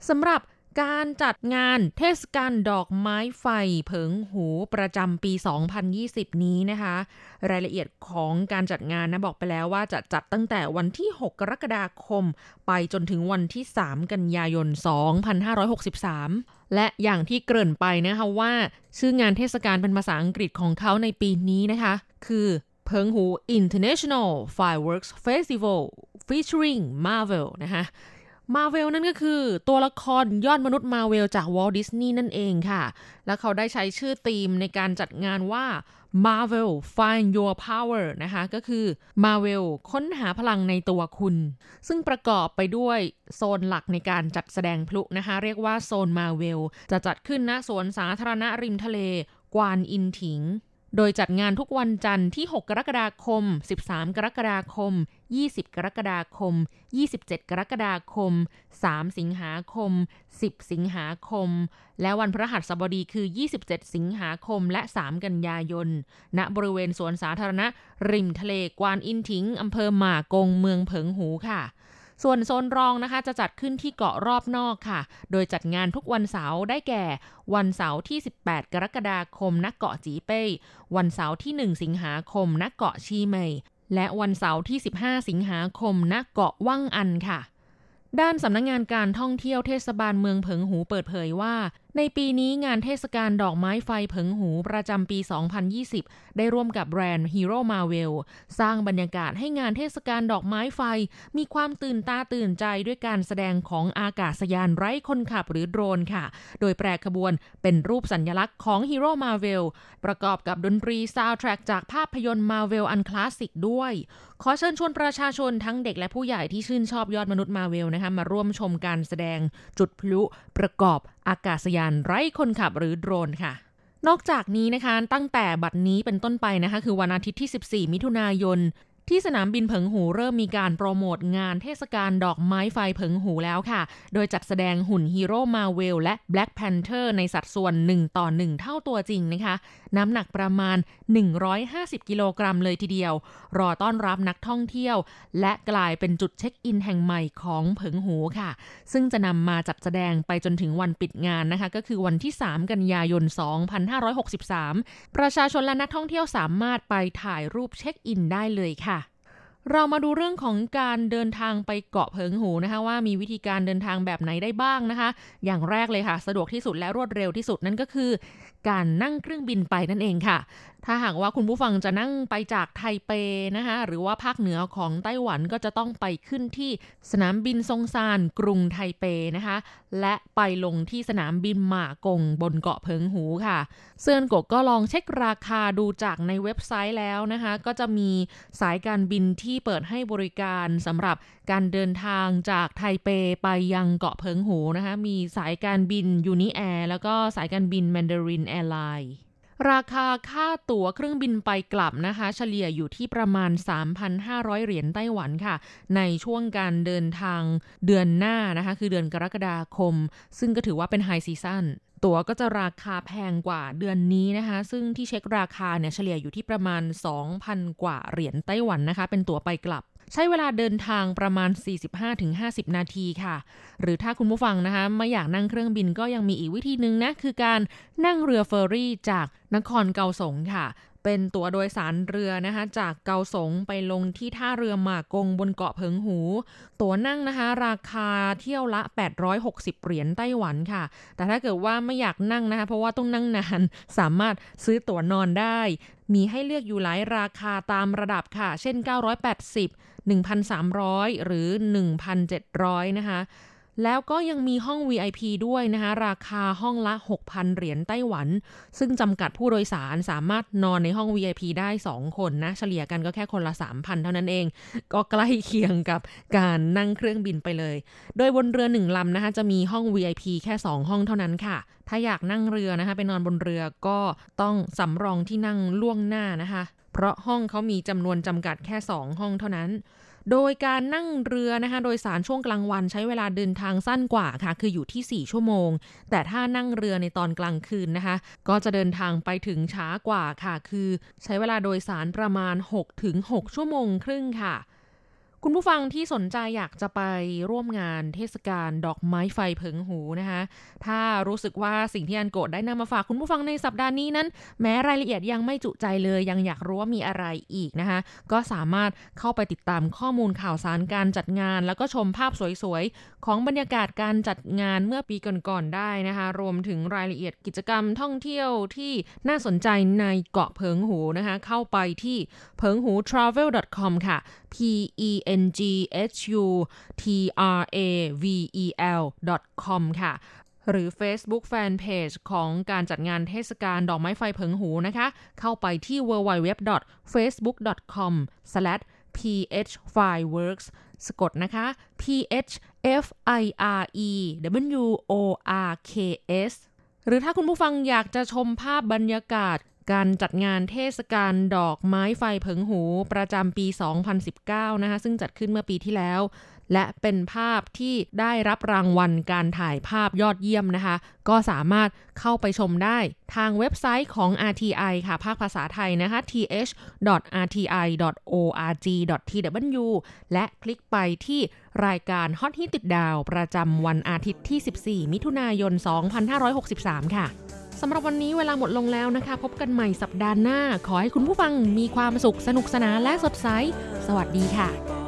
สำหรับ การจัดงานเทศกาลดอกไม้ไฟเผิงหูประจำปี 2020 นี้นะคะ รายละเอียดของการจัดงานนะบอกไปแล้วว่าจะจัดตั้งแต่วันที่ 6 กรกฎาคม ไปจนถึงวันที่ 3 กันยายน 2563และอย่างที่เกริ่นไปนะคะว่า ชื่องานเทศกาลเป็นภาษาอังกฤษของเขาในปีนี้นะคะ คือเพิงหู International Fireworks Festival featuring Marvel นะคะ มาเวลนั่นก็คือ ตัวละครยอดมนุษย์มาเวลจากวอลดิสนีย์นั่นเองค่ะ และเขาได้ใช้ชื่อธีมในการจัดงานว่า Marvel Find Your Power นะคะ ก็คือ Marvel ค้นหาพลังในตัวคุณ ซึ่งประกอบไปด้วยโซนหลักในการจัดแสดงพลุนะคะ เรียกว่าโซน Marvel จะจัดขึ้นณสวนสาธารณะริมทะเล กวานอินถิง โดยจัดงานทุกวันจันทร์ที่ 6 กรกฎาคม 13 กรกฎาคม 20 กรกฎาคม 27 กรกฎาคม 3 สิงหาคม 10 สิงหาคม และวันพฤหัสบดีคือ 27 สิงหาคมและ 3 กันยายน ณ บริเวณสวนสาธารณะ ริมทะเลกวานอินทิงอำเภอหมากงเมืองเผิงหูค่ะส่วนโซนรองนะคะจะจัดขึ้นที่เกาะรอบนอกค่ะ โดยจัดงานทุกวันเสาร์ได้แก่ วันเสาร์ที่ 18 กรกฎาคมณเกาะจีเป้วันเสาร์ที่ 1 สิงหาคมณเกาะชีเมย และวันเสาร์ที่ 15 สิงหาคมณเกาะว่างอันค่ะ ด้านสำนักงงานการท่องเที่ยวเทศบาลเมืองเผิงหูเปิดเผยว่า ในปีนี้งานเทศกาลดอกไม้ไฟเผิงหูประจำปี 2020 ได้ร่วมกับแบรนด์ Hero Marvel สร้างบรรยากาศให้งานเทศกาลดอกไม้ไฟ มีความตื่นตาตื่นใจด้วยการแสดงของอากาศยานไร้คนขับหรือโดรนค่ะ โดยแปรขบวนเป็นรูปสัญลักษณ์ของ Hero Marvel ประกอบกับดนตรีซาวด์แทร็กจากภาพยนตร์ Marvel อันคลาสสิกด้วย ขอเชิญชวนประชาชนทั้งเด็กและผู้ใหญ่ที่ชื่นชอบยอดมนุษย์มาเวลนะคะมาร่วมชมการแสดงจุดพลุประกอบ อากาศยานไร้คนขับหรือโดรนค่ะ นอกจากนี้นะคะ ตั้งแต่บัดนี้เป็นต้นไปนะคะ คือวันอาทิตย์ที่ 14 มิถุนายน ที่สนามบินเผิงหูเริ่มมีการโปรโมทงานเทศกาลดอกไม้ไฟเผิงหูแล้วค่ะ โดยจัดแสดงหุ่นฮีโร่มาเวลและ Black Panther ในสัดส่วน 1 ต่อ 1 เท่าตัวจริงนะคะน้ำหนักประมาณ 150 กิโลกรัมเลยทีเดียว รอต้อนรับนักท่องเที่ยว และกลายเป็นจุดเช็คอินแห่งใหม่ของเผิงหูค่ะ ซึ่งจะนำมาจัดแสดงไปจนถึงวันปิดงานนะคะ ก็คือวันที่ 3 กันยายน 2563 ประชาชนและนักท่องเที่ยวสามารถไปถ่ายรูปเช็คอินได้เลยค่ะ เรามาดูเรื่องของการเดินทางไปเกาะเพิงหูนะคะว่ามีวิธีการเดินทางแบบไหนได้บ้างนะคะ อย่างแรกเลยค่ะ สะดวกที่สุดและรวดเร็วที่สุดนั่นก็คือ การนั่งเครื่องบินไปนั่นเองค่ะถ้าหากว่าคุณผู้ฟังจะนั่งไปจากไทเปนะคะหรือว่าภาคเหนือของไต้หวันก็จะต้องไปขึ้นที่สนามบินซงซานกรุงไทเปนะคะ และไปลงที่สนามบินหมากงบนเกาะเพิงหูค่ะเซินกกก็ลองเช็คราคาดูจากในเว็บไซต์แล้วนะคะ ก็จะมีสายการบินที่เปิดให้บริการสำหรับการเดินทางจากไทเปไปยังเกาะเพิงหูนะคะ มีสายการบินยูนิแอร์แล้วก็สายการบินแมนดารินแอร์ไลน์ ราคาค่าตั๋วเครื่องบินไปกลับนะคะ เฉลี่ยอยู่ที่ประมาณ 3,500 เหรียญไต้หวันค่ะ ในช่วงการเดินทางเดือนหน้านะคะ คือเดือนกรกฎาคม ซึ่งก็ถือว่าเป็น high season ตั๋วก็จะราคาแพงกว่าเดือนนี้นะคะ ซึ่งที่เช็คราคาเนี่ยเฉลี่ยอยู่ที่ประมาณ 2,000 กว่าเหรียญไต้หวันนะคะ เป็นตั๋วไปกลับ ใช้เวลาเดินทางประมาณ 45-50 นาทีค่ะ หรือถ้าคุณผู้ฟังนะคะ ไม่อยากนั่งเครื่องบินก็ยังมีอีกวิธีหนึ่งนะ คือการนั่งเรือเฟอร์รี่จากนครเกาสงค่ะเป็นตั๋วโดยสารเรือนะคะ จากเกาสงไปลงที่ท่าเรือหมากงบนเกาะเพิงหู ตั๋วนั่งนะคะ ราคาเที่ยวละ 860 เหรียญไต้หวันค่ะ แต่ถ้าเกิดว่าไม่อยากนั่งนะคะ เพราะว่าต้องนั่งนาน สามารถซื้อตั๋วนอนได้ มีให้เลือกอยู่หลายราคาตามระดับค่ะ เช่น 980 1,300 หรือ 1,700 นะคะ แล้วก็ยังมีห้อง VIP ด้วยนะคะราคาห้องละ 6,000 เหรียญไต้หวัน ซึ่งจำกัดผู้โดยสารสามารถนอนในห้อง VIP ได้ 2 คนนะเฉลี่ยกันก็แค่คนละ 3,000 เท่านั้นเอง ก็ใกล้เคียงกับการนั่งเครื่องบินไปเลย โดยบนเรือหนึ่งลำนะคะจะมีห้อง VIP แค่ 2 ห้องเท่านั้นค่ะ ถ้าอยากนั่งเรือนะคะไปนอนบนเรือก็ต้องสำรองที่นั่งล่วงหน้านะคะ เพราะห้องเขามีจำนวนจำกัดแค่ 2 ห้องเท่านั้น โดยการนั่งเรือนะคะโดยสารช่วงกลางวันใช้เวลาเดินทางสั้นกว่าค่ะ คืออยู่ที่ 4 ชั่วโมง แต่ถ้านั่งเรือในตอนกลางคืนนะคะ ก็จะเดินทางไปถึงช้ากว่าค่ะ คือใช้เวลาโดยสารประมาณ6ถึง6ชั่วโมงครึ่งค่ะ คุณผู้ฟังที่สนใจอยากจะไปร่วมงานเทศกาลดอกไม้ไฟเพิงหูนะคะ ถ้ารู้สึกว่าสิ่งที่อันโกดได้นำมาฝากคุณผู้ฟังในสัปดาห์นี้นั้น แม้รายละเอียดยังไม่จุใจเลย ยังอยากรู้ว่ามีอะไรอีกนะคะ ก็สามารถเข้าไปติดตามข้อมูลข่าวสารการจัดงาน แล้วก็ชมภาพสวยๆ ของบรรยากาศการจัดงานเมื่อปีก่อนๆได้นะคะ รวมถึงรายละเอียดกิจกรรมท่องเที่ยวที่น่าสนใจในเกาะเพิงหูนะคะ เข้าไปที่เพิงหู travel.com ค่ะ p e n g h u t r a v e l com ค่ะหรือ Facebook Fanpage ของการจัดงานเทศกาลดอกไม้ไฟเพิงหูนะคะ เข้าไปที่ www.facebook.com/phfireworks สะกดนะคะ p h f i r e w o r k s หรือถ้าคุณผู้ฟังอยากจะชมภาพบรรยากาศ การจัดงานเทศกาลดอกไม้ไฟเผิงหูประจำปี 2019 นะคะซึ่งจัดขึ้นเมื่อปีที่แล้ว และเป็นภาพที่ได้รับรางวัลการถ่ายภาพยอดเยี่ยมนะคะ ก็สามารถเข้าไปชมได้ทางเว็บไซต์ของ RTI ค่ะ ภาคภาษาไทยนะคะ th.rti.org.tw และคลิกไปที่รายการฮอตฮิตติดดาวประจำวันอาทิตย์ที่ 14 มิถุนายน 2563 ค่ะ สำหรับวันนี้เวลาหมดลงแล้วนะคะ พบกันใหม่สัปดาห์หน้า ขอให้คุณผู้ฟังมีความสุขสนุกสนานและสดใส สวัสดีค่ะ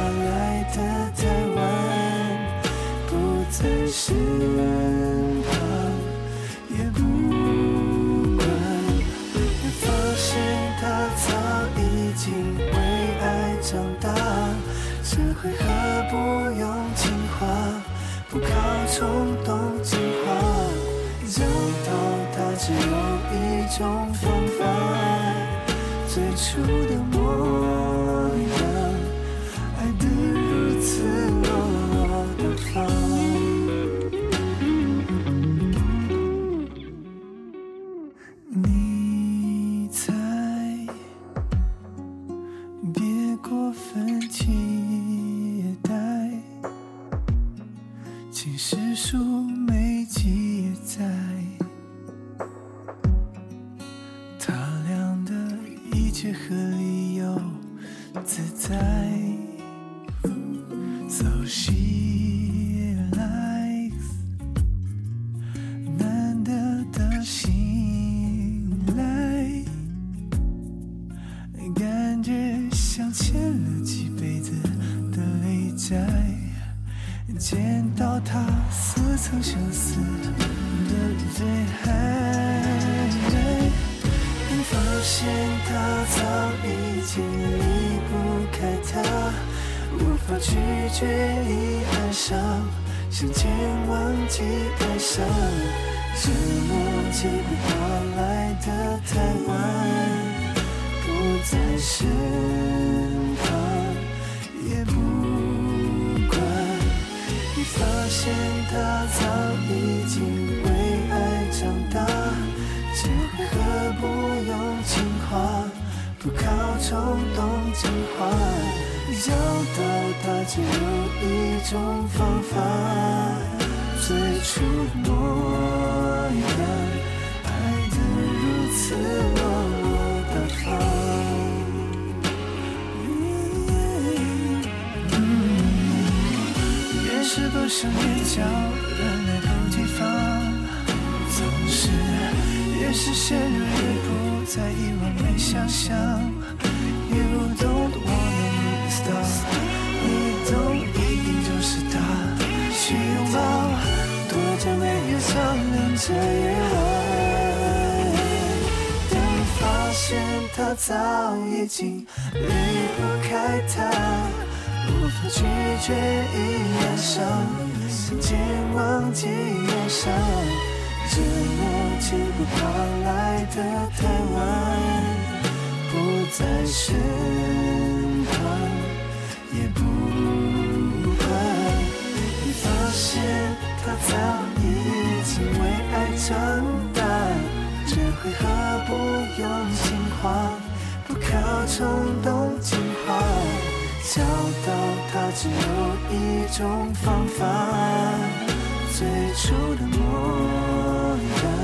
来的太晚，不在身旁，也不管。发现他早已经为爱长大，这回合不用情话，不靠冲动进化，找到他只有一种方法。最初的话，不靠冲动进化，要到达只有一种方法，最初的模样，爱得如此落落大方。越是不想越叫人来不及防，总是越是陷入越不再遗忘没想象。You don't wanna move stop，你懂一定就是他，去拥抱，多久没有商量这夜晚。当你发现他早已经离不开他。无法拒绝已爱上，想见忘记忧伤，这默只不过来得太晚，不在身旁，也不管，你发现他早已经为爱长大，这回合不用情话，不靠冲动进化，找到他只有一种方法，最初的模样。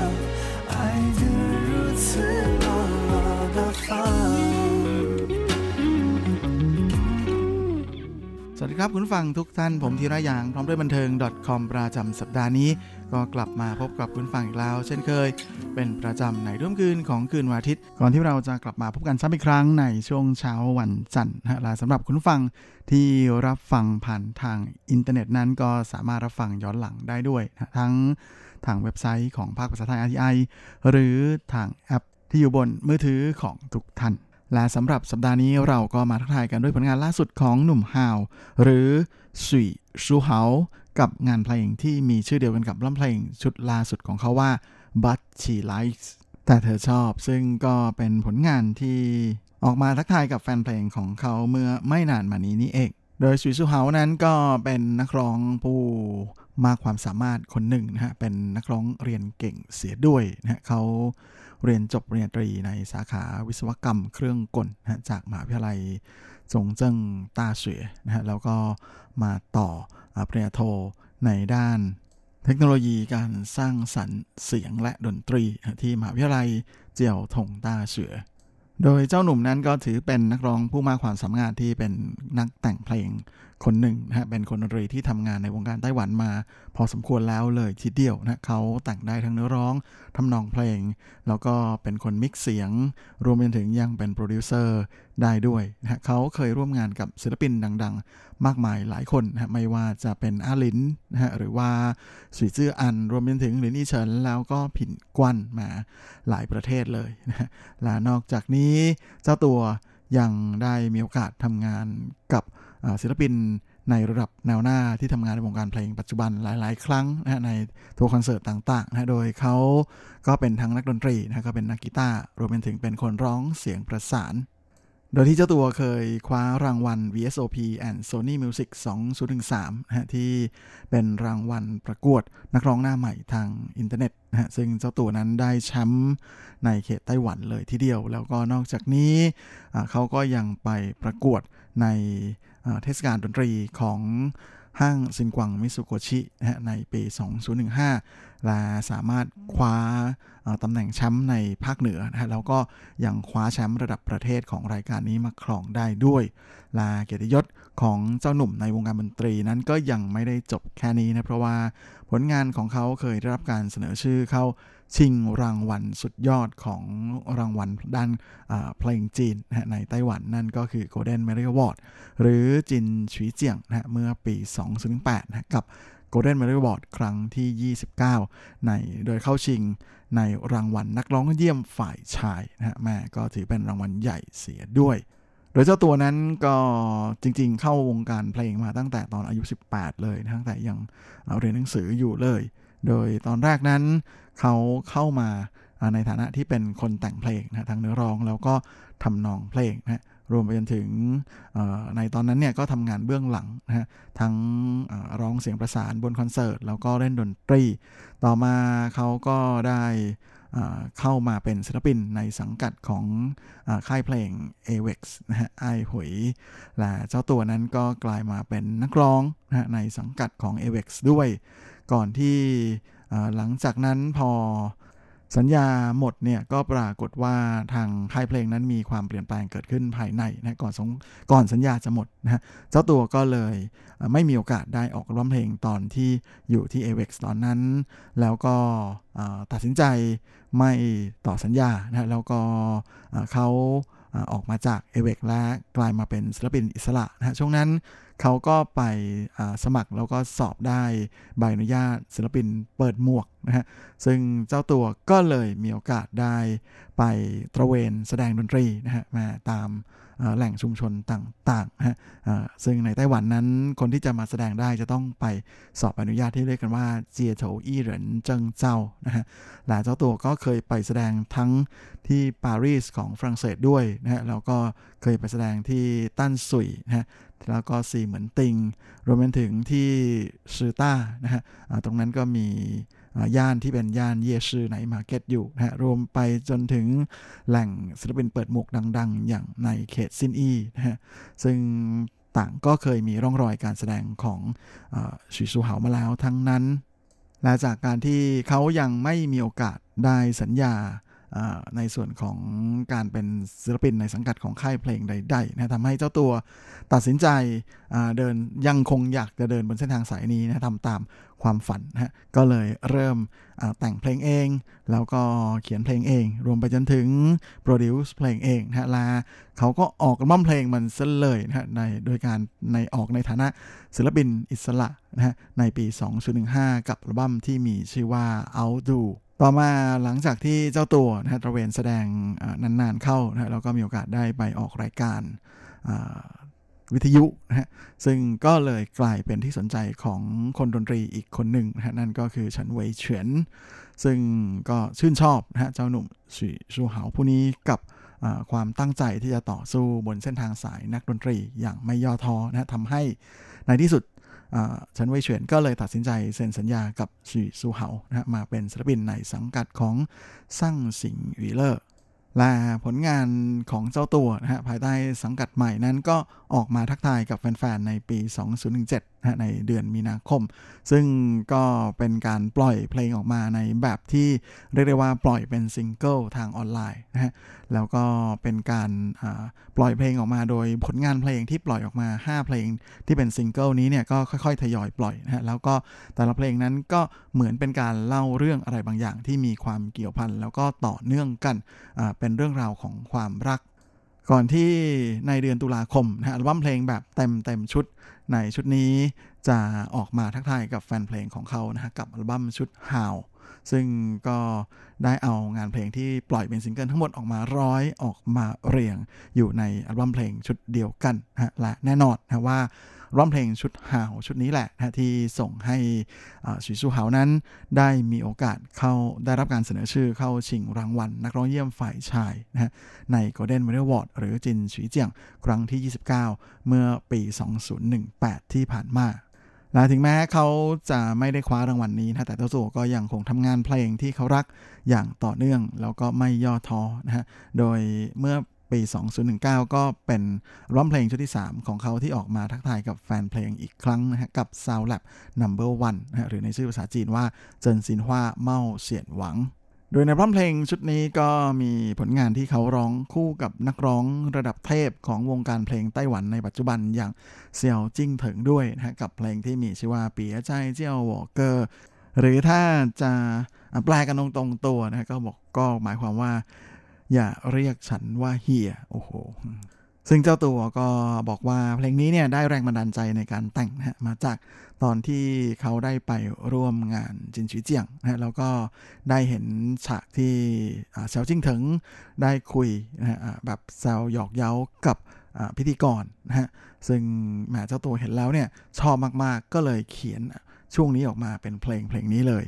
สวัสดีครับคุณฟังทุกท่านผมธีระยาง พร้อมด้วยบันเทิง .com ประจำสัปดาห์นี้ ก็กลับมาพบกับคุณฟังอีกแล้ว เช่นเคย เป็นประจำในค่ำคืนของคืนวันอาทิตย์ ก่อนที่เราจะกลับมาพบกันซ้ำอีกครั้งในช่วงเช้าวันจันทร์นะและสำหรับคุณผู้ฟังที่รับฟังผ่านทางอินเทอร์เน็ตนั้นก็สามารถรับฟังย้อนหลังได้ด้วยนะทั้งทางเว็บไซต์ของภาคภาษาไทย RTI หรือทางแอปที่อยู่บนมือถือของทุกท่านและสำหรับสัปดาห์นี้เราก็มาทักทายกันด้วยผลงานล่าสุดของหนุ่มฮาว หรือสุยชูเฮา กับงานเพลงที่มีชื่อเดียวกันกับล่ำเพลงชุดล่าสุดของเขาว่า But She Likes แต่เธอชอบซึ่งก็เป็นผลงานที่ออกมาทักทายกับแฟนเพลงของเขาเมื่อไม่นานมานี้นี่เอง โดยสุยชูเฮานั้นก็เป็นนักร้องผู้มากความสามารถคนหนึ่งนะฮะ เป็นนักร้องเรียนเก่งเสียด้วยนะฮะเขาเรียนจบปริญญาตรีในสาขาวิศวกรรมเครื่องกลนะจากมหาวิทยาลัยจงเจิ้งต้าเสวยนะฮะ แล้วก็มาต่อ ปริญญาโทในด้านเทคโนโลยีการสร้างสรรค์เสียงและดนตรีที่มหาวิทยาลัยเจียวทงต้าเสือ โดยเจ้าหนุ่มนั้นก็ถือเป็นนักร้องผู้มากความสามารถที่เป็นนักแต่งเพลง คนหนึ่งนะฮะเป็นคนดนตรีที่ทำงานในวงการไต้หวันมา พอสมควรแล้วเลยทีเดียวนะเขาแต่งได้ทั้งเนื้อร้องทำนองเพลง แล้วก็เป็นคน mix เสียง รวมไปถึงยังเป็นโปรดิวเซอร์ได้ด้วยนะฮะเขาเคยร่วมงานกับศิลปินดัง ๆ มากมายหลายคนนะฮะไม่ว่าจะเป็นอาลินนะฮะหรือว่าสุยซื่ออัน รวมไปถึงหลินอีเฉินแล้วก็ผินกวนมาหลายประเทศเลยนะฮะและนอกจากนี้เจ้าตัวยังได้มีโอกาสทำงานกับ ศิลปินในระดับแนวหน้าที่ทำงานในวงการเพลงปัจจุบันหลาย ๆ ครั้งนะในทัวร์คอนเสิร์ตต่างๆนะโดยเขาก็เป็นทั้งนักดนตรีนะก็เป็นนักกีตาร์รวมไปถึงเป็นคนร้องเสียงประสาน โดยที่เจ้าตัวเคยคว้ารางวัล VSOP and Sony Music 2013นะฮะที่เป็นรางวัลประกวดนักร้องหน้าใหม่ทางอินเทอร์เน็ตนะฮะซึ่งเจ้าตัวนั้นได้แชมป์ในเขตไต้หวันเลยทีเดียว แล้วก็นอกจากนี้เขาก็ยังไปประกวดใน เทศกาลดนตรีของห้างซินกวังมิสุโกชินะฮะในปี 2015 และสามารถคว้าตำแหน่งแชมป์ในภาคเหนือนะฮะแล้วก็ยังคว้าแชมป์ระดับประเทศของรายการนี้มาครองได้ด้วยละเกียรติยศของเจ้าหนุ่มในวงการดนตรีนั้นก็ยังไม่ได้จบแค่นี้นะ เพราะว่าผลงานของเขาเคยได้รับการเสนอชื่อเข้า ชิงรางวัลสุดยอดของรางวัลด้านเพลงจีนในไต้หวันนั่นก็คือ Golden Merit Award หรือจินฉีเจียงนะเมื่อปี 2008นะกับ Golden Merit Award ครั้งที่ 29 ในโดยเข้าชิงในรางวัลนักร้องเยี่ยมฝ่ายชายนะฮะแม่ก็ถือเป็นรางวัลใหญ่เสียด้วยโดยเจ้าตัวนั้นก็จริงๆ เข้าวงการเพลงมาตั้งแต่ตอนอายุ 18 เลย ตั้งแต่ยังเรียนหนังสืออยู่เลย โดยตอนแรกนั้น เขาเข้ามาในฐานะที่เป็นคนแต่งเพลงนะทั้งเนื้อร้องแล้วก็ทำนองเพลงนะฮะรวมไปจนถึงในตอนนั้นเนี่ยก็ทำงานเบื้องหลังนะฮะทั้งร้องเสียงประสานบนคอนเสิร์ต แล้วก็เล่นดนตรี ต่อมาเขาก็ได้เข้ามาเป็นศิลปินในสังกัดของอค่ายเพลง AWEX นะฮะไอหวยและเจ้าตัวนั้นก็กลายมาเป็นนักร้องนะในสังกัดของ AWEX ด้วย ก่อนที่ หลังจากนั้นพอสัญญาหมดเนี่ยก็ปรากฏว่าทางค่ายเพลงนั้นมีความเปลี่ยนแปลงเกิดขึ้นภายในนะก่อนสงก่อนสัญญาจะหมดนะเจ้าตัวก็เลยไม่มีโอกาสได้ออกร้องเพลงตอนที่อยู่ที่ AWEX ตอนนั้น แล้วก็ตัดสินใจไม่ต่อสัญญานะแล้วก็เขาออกมาจาก a w e c และกลายมาเป็นศิลปินอิสระนะช่วงนั้น เขาก็ไปสมัครแล้วก็สอบได้ใบอนุญาตศิลปินเปิดหมวกนะฮะ ซึ่งเจ้าตัวก็เลยมีโอกาสได้ไปตระเวนแสดงดนตรีนะฮะมาตามแหล่งชุมชนต่างๆนะฮะซึ่งในไต้หวันนั้นคนที่จะมาแสดงได้จะต้องไปสอบอนุญาตที่เรียกกันว่าเจียโถอี้เหรินเจิงเจ้านะฮะและเจ้าตัวก็เคยไปแสดงทั้งที่ปารีสของฝรั่งเศสด้วยนะฮะแล้วก็เคยไปแสดงที่ตั้นสุยนะฮะ แล้วก็ซีเหมือนติง รวมไปถึงที่ซือต้านะฮะตรงนั้นก็มีย่านที่เป็นย่านเยชื่อไหนมาร์เก็ตอยู่นะฮะรวมไปจนถึงแหล่งศิลปินเปิดหมวกดัง ๆ อย่างในเขตซินอีนะฮะซึ่งต่างก็เคยมีร่องรอยการแสดงของชิซูเหามาแล้วทั้งนั้น และจากการที่เขายังไม่มีโอกาสได้สัญญา ในส่วนของการเป็นศิลปินในสังกัดของค่ายเพลงใดๆนะทำให้เจ้าตัวตัดสินใจเดินยังคงอยากจะเดินบนเส้นทางสายนี้นะทำตามความฝันนะก็เลยเริ่มแต่งเพลงเอง แล้วก็เขียนเพลงเอง รวมไปจนถึงโปรดิวซ์เพลงเองนะลาเขาก็ออกมั่มเพลงมันซะเลยนะในโดยการในออกในฐานะศิลปินอิสระนะในปี 2015 กับอัลบั้มที่มีชื่อว่า Outdo ต่อมาหลังจากที่เจ้าตัวนะฮะตระเวนแสดงนานๆเข้านะแล้วก็มีโอกาสได้ไปออกรายการวิทยุนะฮะซึ่งก็เลยกลายเป็นที่สนใจของคนดนตรีอีกคนหนึ่งนะฮะนั่นก็คือฉันเวยเฉียนซึ่งก็ชื่นชอบนะฮะเจ้าหนุ่มสีชูเหาผู้นี้กับความตั้งใจที่จะต่อสู้บนเส้นทางสายนักดนตรีอย่างไม่ย่อท้อนะทำให้ในที่สุด ฉันเว่ยเฉียนก็เลยตัดสินใจเซ็นสัญญากับชีซูเหานะมาเป็นศิลปินในสังกัดของซั่งสิงหวีเลอร์ ละผลงานของเจ้าตัวนะฮะภายใต้สังกัดใหม่นั้นก็ออกมาทักทายกับแฟนๆ ในปี 2017นะในเดือนมีนาคม ซึ่งก็เป็นการปล่อยเพลงออกมาในแบบที่เรียกได้ว่าปล่อยเป็นซิงเกิลทางออนไลน์นะฮะแล้วก็เป็นการปล่อยเพลงออกมาโดยผลงานเพลงที่ปล่อยออกมา 5 เพลงที่เป็นซิงเกิลนี้เนี่ยก็ค่อยๆ ทยอยปล่อยนะฮะแล้วก็แต่ละเพลงนั้นก็เหมือนเป็นการเล่าเรื่องอะไรบางอย่างที่มีความเกี่ยวพันแล้วก็ต่อเนื่องกันเป็นเรื่องราวของความรัก ก่อนที่ในเดือนตุลาคมนะอัลบั้มเพลงแบบเต็มเต็มชุดในชุดนี้จะออกมาทักทายกับแฟนเพลงของเขานะฮะกับอัลบั้มชุด How ซึ่งก็ได้เอางานเพลงที่ปล่อยเป็นซิงเกิลทั้งหมดออกมาร้อยออกมาเรียงอยู่ในอัลบั้มเพลงชุดเดียวกันนะและแน่นอนนะว่า ร้องเพลงชุดหาวชุดนี้แหละนะที่ส่งให้ชิซูหาวนั้น ได้มีโอกาสเข้าได้รับการเสนอชื่อเข้าชิงรางวัล นักร้องเยี่ยมฝ่ายชายนะฮะใน Golden Medal Award หรือจินฉีเจียงครั้งที่ 29 เมื่อปี 2018 ที่ผ่านมาและถึงแม้เขาจะไม่ได้คว้ารางวัลนนี้นะแต่เต้าสู่ก็ยังคงทำงานเพลงที่เขารักอย่างต่อเนื่อง แล้วก็ไม่ย่อท้อนะฮะ โดยเมื่อ ปี 2019 ก็เป็นร้องเพลงชุดที่ 3 ของเขาที่ออกมาทักทายกับแฟนเพลงอีกครั้งนะฮะกับ Sound Lab Number One นะฮะหรือในชื่อภาษาจีนว่าเจินซินฮวาเมาเสียนหวัง โดยในร้องเพลงชุดนี้ก็มีผลงานที่เขาร้องคู่กับนักร้องระดับเทพของวงการเพลงไต้หวันในปัจจุบันอย่างเซียวจิ้งเถิงด้วยนะกับเพลงที่มีชื่อว่าเปียใจเจียววอเกอร์หรือถ้าจะแปลกันตรงๆตัวนะก็บอกก็หมายความว่า อย่าเรียกฉันว่าเฮียโอ้โหซึ่งเจ้าตัวก็บอกว่าเพลงนี้เนี่ยได้แรงบันดาลใจในการแต่งนะมาจากตอนที่เขาได้ไปร่วมงานจินชีเจียงนะแล้วก็ได้เห็นฉากที่เซลจิ้งถึงได้คุยนะแบบแซวหยอกเย้ากับพิธีกรนะฮะซึ่งแหมเจ้าตัวเห็นแล้วเนี่ยชอบมากๆก็เลยเขียนช่วงนี้ออกมาเป็นเพลงเพลงนี้เลย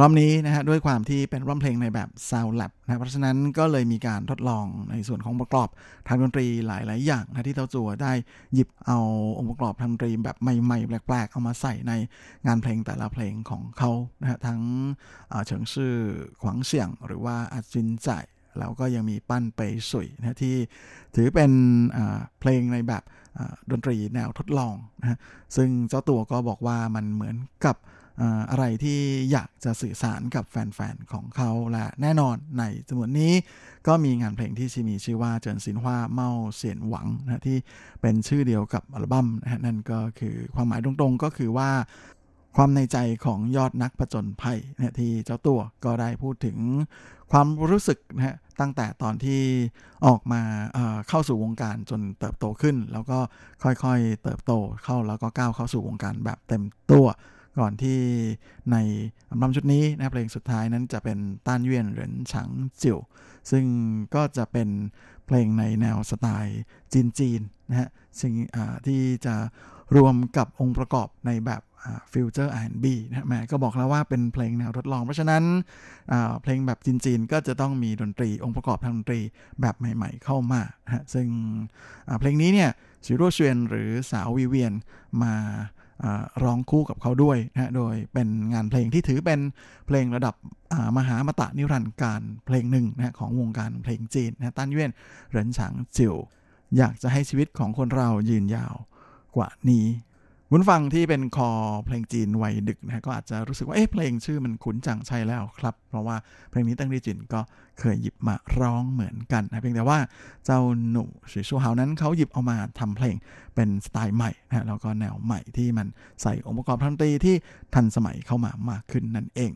รอบนี้นะฮะด้วยความที่เป็นร้องเพลงในแบบ Sound Lab นะเพราะฉะนั้นก็เลยมีการทดลองในส่วนของประกอบทางดนตรีหลาย ๆ อย่างนะที่เต้าจัวได้หยิบเอาองค์ประกอบทางดนตรีแบบใหม่ ๆ แปลก ๆ เอามาใส่ในงานเพลงแต่ละเพลงของเขานะฮะทั้งเฉิงชื่อขวางเสียง หรือว่าอาจินใจแล้วก็ยังมีปั้นไปสุยนะที่ถือเป็นเพลงในแบบดนตรีแนวทดลองนะซึ่งเจ้าตัวก็บอกว่ามันเหมือนกับ อะไรที่อยากจะสื่อสารกับแฟนๆ ของเขาและแน่นอนในจำนวนนี้ก็มีงานเพลงที่มีชื่อว่าเจินซินฮวาเมาเสียนหวังนะที่เป็นชื่อเดียวกับอัลบั้มนะนั่นก็คือความหมายตรงๆก็คือว่าความในใจของยอดนักผจญภัยนะที่เจ้าตัวก็ได้พูดถึงความรู้สึกนะฮะตั้งแต่ตอนที่ออกมาเเข้าสู่วงการจนเติบโตขึ้น แล้วก็ค่อยๆเติบโตเข้าแล้วก็ก้าวเข้าสู่วงการแบบเต็มตัว ก่อนที่ในอัลบั้มชุดนี้นะเพลงสุดท้ายนั้นจะเป็นต้านเวียนเหรินฉังจิ๋วซึ่งก็จะเป็นเพลงในแนวสไตล์จีนๆนะฮะซึ่งที่จะรวมกับองค์ประกอบในแบบ Future R&B นะแม่ก็บอกแล้วว่าเป็นเพลงแนวทดลอง เพราะฉะนั้นเพลงแบบจีนๆ ก็จะต้องมีดนตรีองค์ประกอบทางดนตรีแบบใหม่ๆเข้ามานะซึ่งเพลงนี้เนี่ยซิโรเชียนหรือสาววีเวียนมา ร้องคู่กับเขาด้วยนะโดยเป็นงานเพลงที่ถือเป็นเพลงระดับมหาอมตะนิรันดร์กาลเพลงหนึ่งนะของวงการเพลงจีนนะตั้นเวียนเหรินฉางจิ๋วอยากจะให้ชีวิตของคนเรายืนยาวกว่านี้ คุณฟังที่เป็นคอเพลงจีนวัยดึกนะก็อาจจะรู้สึกว่าเอ๊ะเพลงชื่อมันคุ้นจังใช่แล้วครับ เพราะว่าเพลงนี้ตั้งดีจินก็เคยหยิบมาร้องเหมือนกันนะเพียงแต่ว่าเจ้าหนูสีชูเฮานั้นเขาหยิบเอามาทำเพลงเป็นสไตล์ใหม่นะแล้วก็แนวใหม่ที่มันใส่องค์ประกอบดนตรีที่ทันสมัยเข้ามามากขึ้นนั่นเอง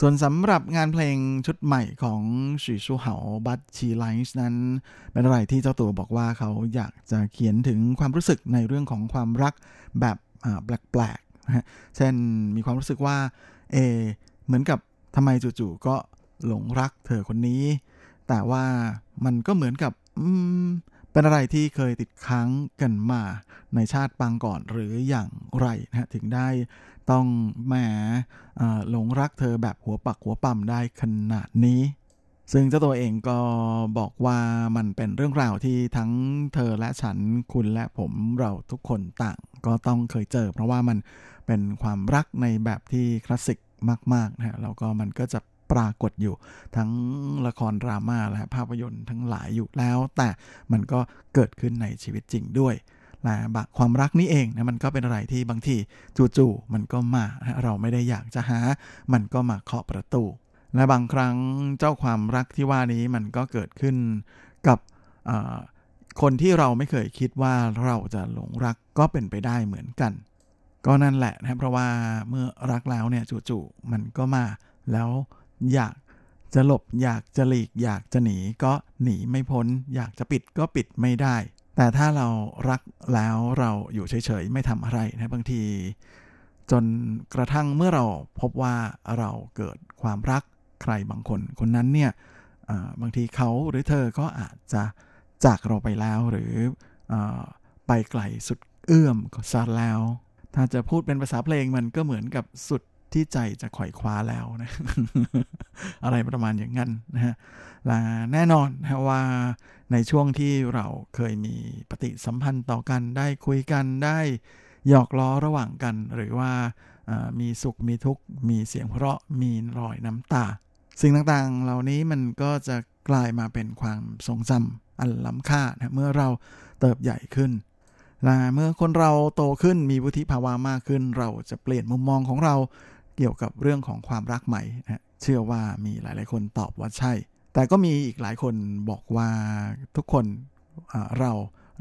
ส่วนสำหรับงานเพลงชุดใหม่ของสีชูเฮาบัตชีไลน์นั้น เป็นอะไรที่เจ้าตัวบอกว่าเขาอยากจะเขียนถึงความรู้สึกในเรื่องของความรักแบบ แปลกๆนะฮะเช่นมีความรู้สึกว่าเอเหมือนกับทำไมจู่ๆก็หลงรักเธอคนนี้ แต่ว่ามันก็เหมือนกับเป็นอะไรที่เคยติดค้างกันมาในชาติปางก่อนหรืออย่างไรนะถึงได้ต้องแหมหลงรักเธอแบบหัวปักหัวปั๊มได้ขนาดนี้ ซึ่งเจ้าตัวเองก็บอกว่ามันเป็นเรื่องราวที่ทั้งเธอและฉันคุณและผมเราทุกคนต่าง ก็ต้องเคยเจอ เพราะว่ามันเป็นความรักในแบบที่คลาสสิกมากๆนะฮะแล้วก็มันก็จะปรากฏอยู่ทั้งละครดราม่าและภาพยนตร์ทั้งหลายอยู่แล้ว แต่มันก็เกิดขึ้นในชีวิตจริงด้วยและบความรักนี้เองนะมันก็เป็นอะไรที่บางทีจู่ๆมันก็มาเราไม่ได้อยากจะหา มันก็มาเคาะประตู และบางครั้งเจ้าความรักที่ว่านี้มันก็เกิดขึ้นกับคนที่เราไม่เคยคิดว่าเราจะหลงรักก็เป็นไปได้เหมือนกัน ก็นั่นแหละนะเพราะว่าเมื่อรักแล้วเนี่ยจู่ๆมันก็มาแล้วอยากจะหลบอยากจะหลีก อยากจะหนีก็หนีไม่พ้น อยากจะปิดก็ปิดไม่ได้ แต่ถ้าเรารักแล้วเราอยู่เฉยๆไม่ทำอะไรนะบางที จนกระทั่งเมื่อเราพบว่าเราเกิดความรัก ใครบางคน คนนั้นเนี่ยบางทีเขาหรือเธอก็อาจจะจากเราไปแล้วหรืออไปไกลสุดเอื้อมก็ซะแล้ว ถ้าจะพูดเป็นภาษาเพลงมันก็เหมือนกับสุดที่ใจจะขวอยคว้าแล้วนะอะไรประมาณอย่างนั้นนะฮะและแน่นอนนะว่าในช่วงที่เราเคยมีปฏิสัมพันธ์ต่อกันได้คุยกันได้หยอกล้อระหว่างกัน หรือว่ามีสุขมีทุกข์มีเสียงเพราะมีรอยน้ำตา สิ่งต่างๆ เหล่านี้มันก็จะกลายมาเป็นความทรงจำอันล้ำค่านะเมื่อเราเติบใหญ่ขึ้นและเมื่อคนเราโตขึ้นมีวุฒิภาวะมากขึ้น เราจะเปลี่ยนมุมมองของเราเกี่ยวกับเรื่องของความรักใหม่นะเชื่อว่ามีหลายๆคนตอบว่าใช่ แต่ก็มีอีกหลายคนบอกว่าทุกคนเรา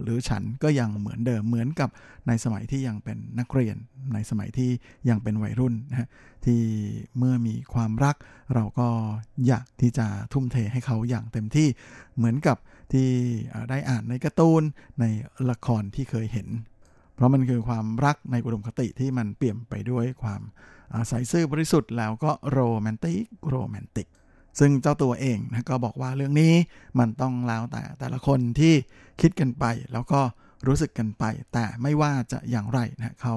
หรือฉันก็ยังเหมือนเดิมเหมือนกับในสมัยที่ยังเป็นนักเรียน ในสมัยที่ยังเป็นวัยรุ่นนะที่เมื่อมีความรัก เราก็อยากที่จะทุ่มเทให้เขาอย่างเต็มที่เหมือนกับที่ได้อ่านในการ์ตูนในละครที่เคยเห็น เพราะมันคือความรักในอุดมคติที่มันเปี่ยมไปด้วยความใสซื่อบริสุทธิ์แล้วก็โรแมนติกโรแมนติก ซึ่งเจ้าตัวเองนะก็บอกว่าเรื่องนี้มันต้องแล้วแต่แต่ละคนที่คิดกันไป แล้วก็รู้สึกกันไป แต่ไม่ว่าจะอย่างไรนะเขา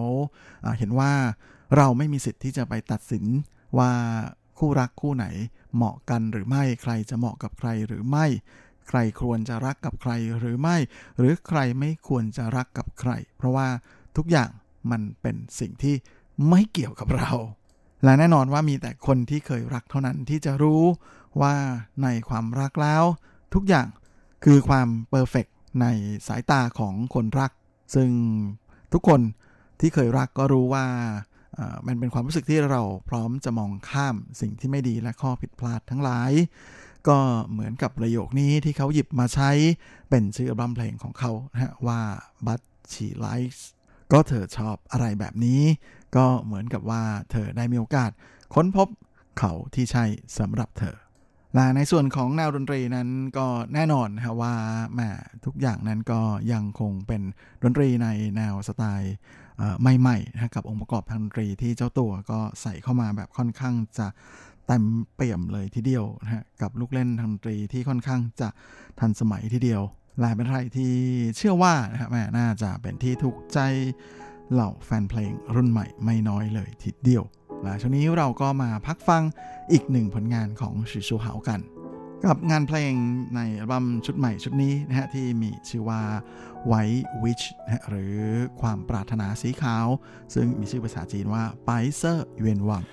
เห็นว่าเราไม่มีสิทธิ์ที่จะไปตัดสินว่าคู่รักคู่ไหนเหมาะกันหรือไม่ใครจะเหมาะกับใครหรือไม่ ใครควรจะรักกับใครหรือไม่ หรือใครไม่ควรจะรักกับใคร เพราะว่าทุกอย่างมันเป็นสิ่งที่ไม่เกี่ยวกับเรา และแน่นอนว่ามีแต่คนที่เคยรักเท่านั้นที่จะรู้ว่าในความรักแล้ว ทุกอย่างคือความเพอร์เฟกในสายตาของคนรัก ซึ่งทุกคนที่เคยรักก็รู้ว่ามันเป็นความรู้สึกที่เราพร้อมจะมองข้ามสิ่งที่ไม่ดีและข้อผิดพลาดทั้งหลาย ก็เหมือนกับประโยคนี้ที่เขาหยิบมาใช้เป็นชื่ออัลบั้มเพลงของเขานะว่า but she likes ก็เธอชอบอะไรแบบนี้ ก็เหมือนกับว่าเธอได้มีโอกาส ค้นพบเขาที่ใช่สำหรับเธอและในส่วนของแนวดนตรีนั้นก็แน่นอนนะว่าแมทุกอย่างนั้นก็ยังคงเป็นดนตรีในแนวสไตล์ใหม่ๆนะกับองค์ประกอบทางดนตรีที่เจ้าตัวก็ใส่เข้ามาแบบค่อนข้างจะเต็มเปี่ยมเลยทีเดียวนะฮะกับลูกเล่นทางดนตรีที่ค่อนข้างจะทันสมัยทีเดียวและเป็นอะไรที่เชื่อว่านะครับแม่น่าจะเป็นที่ถูกใจ เหล่าแฟนเพลงรุ่นใหม่ไม่น้อยเลยทีเดียว และช่วงนี้เราก็มาพักฟังอีกหนึ่งผลงานของชิชูเหากัน กับงานเพลงในอัลบั้มชุดใหม่ชุดนี้นะฮะที่มีชื่อว่า White Witch นะหรือความปรารถนาสีขาว ซึ่งมีชื่อภาษาจีนว่าไปเซอร์เวียนวัง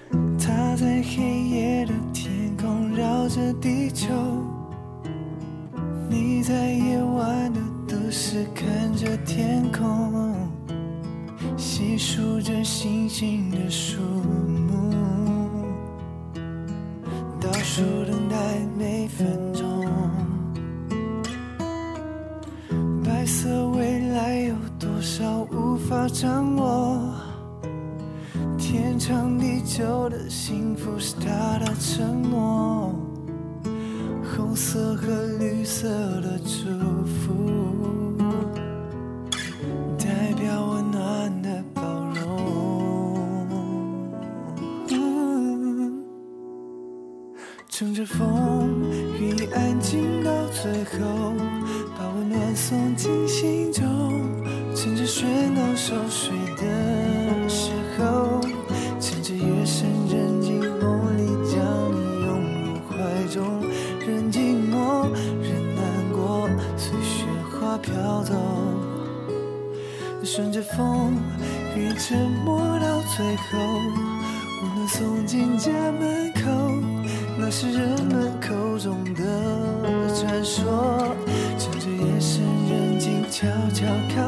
他在黑夜的天空绕着地球你在夜晚的都市看着天空， 细数着星星的数目，倒数等待每分钟。白色未来有多少无法掌握？天长地久的幸福是他的承诺，红色和绿色的祝福，代表我乘着风，愿意安静到最后，把温暖送进心中。趁着喧闹熟睡的时候，趁着夜深人静梦里将你拥入怀中，任寂寞，任难过，随雪花飘走。顺着风，愿意沉默到最后，温暖送进家门，那是人们口中的传说。趁着夜深人静，悄悄靠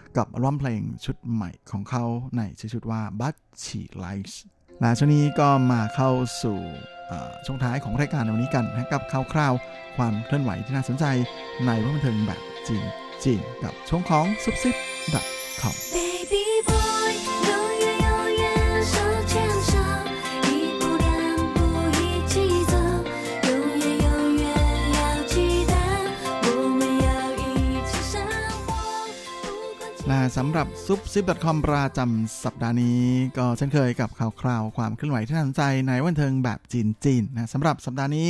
กับอัลบั้มเพลงชุดใหม่ของเขาในชื่อชุดว่า But She Likes และช่วงนี้ก็มาเข้าสู่ช่วงท้ายของรายการในวันนี้กันนะกับคร่าวๆความเคลื่อนไหวที่น่าสนใจในวงบันเทิงแบบจีนจีนกับช่วงของซุปซิป .com Baby boy， สำหรับซุปซิป .com ประจำสัปดาห์นี้ ก็เช่นเคยกับข่าวคราวความเคลื่อนไหวที่น่าสนใจในวันเทิงแบบจีนจีนนะสำหรับสัปดาห์นี้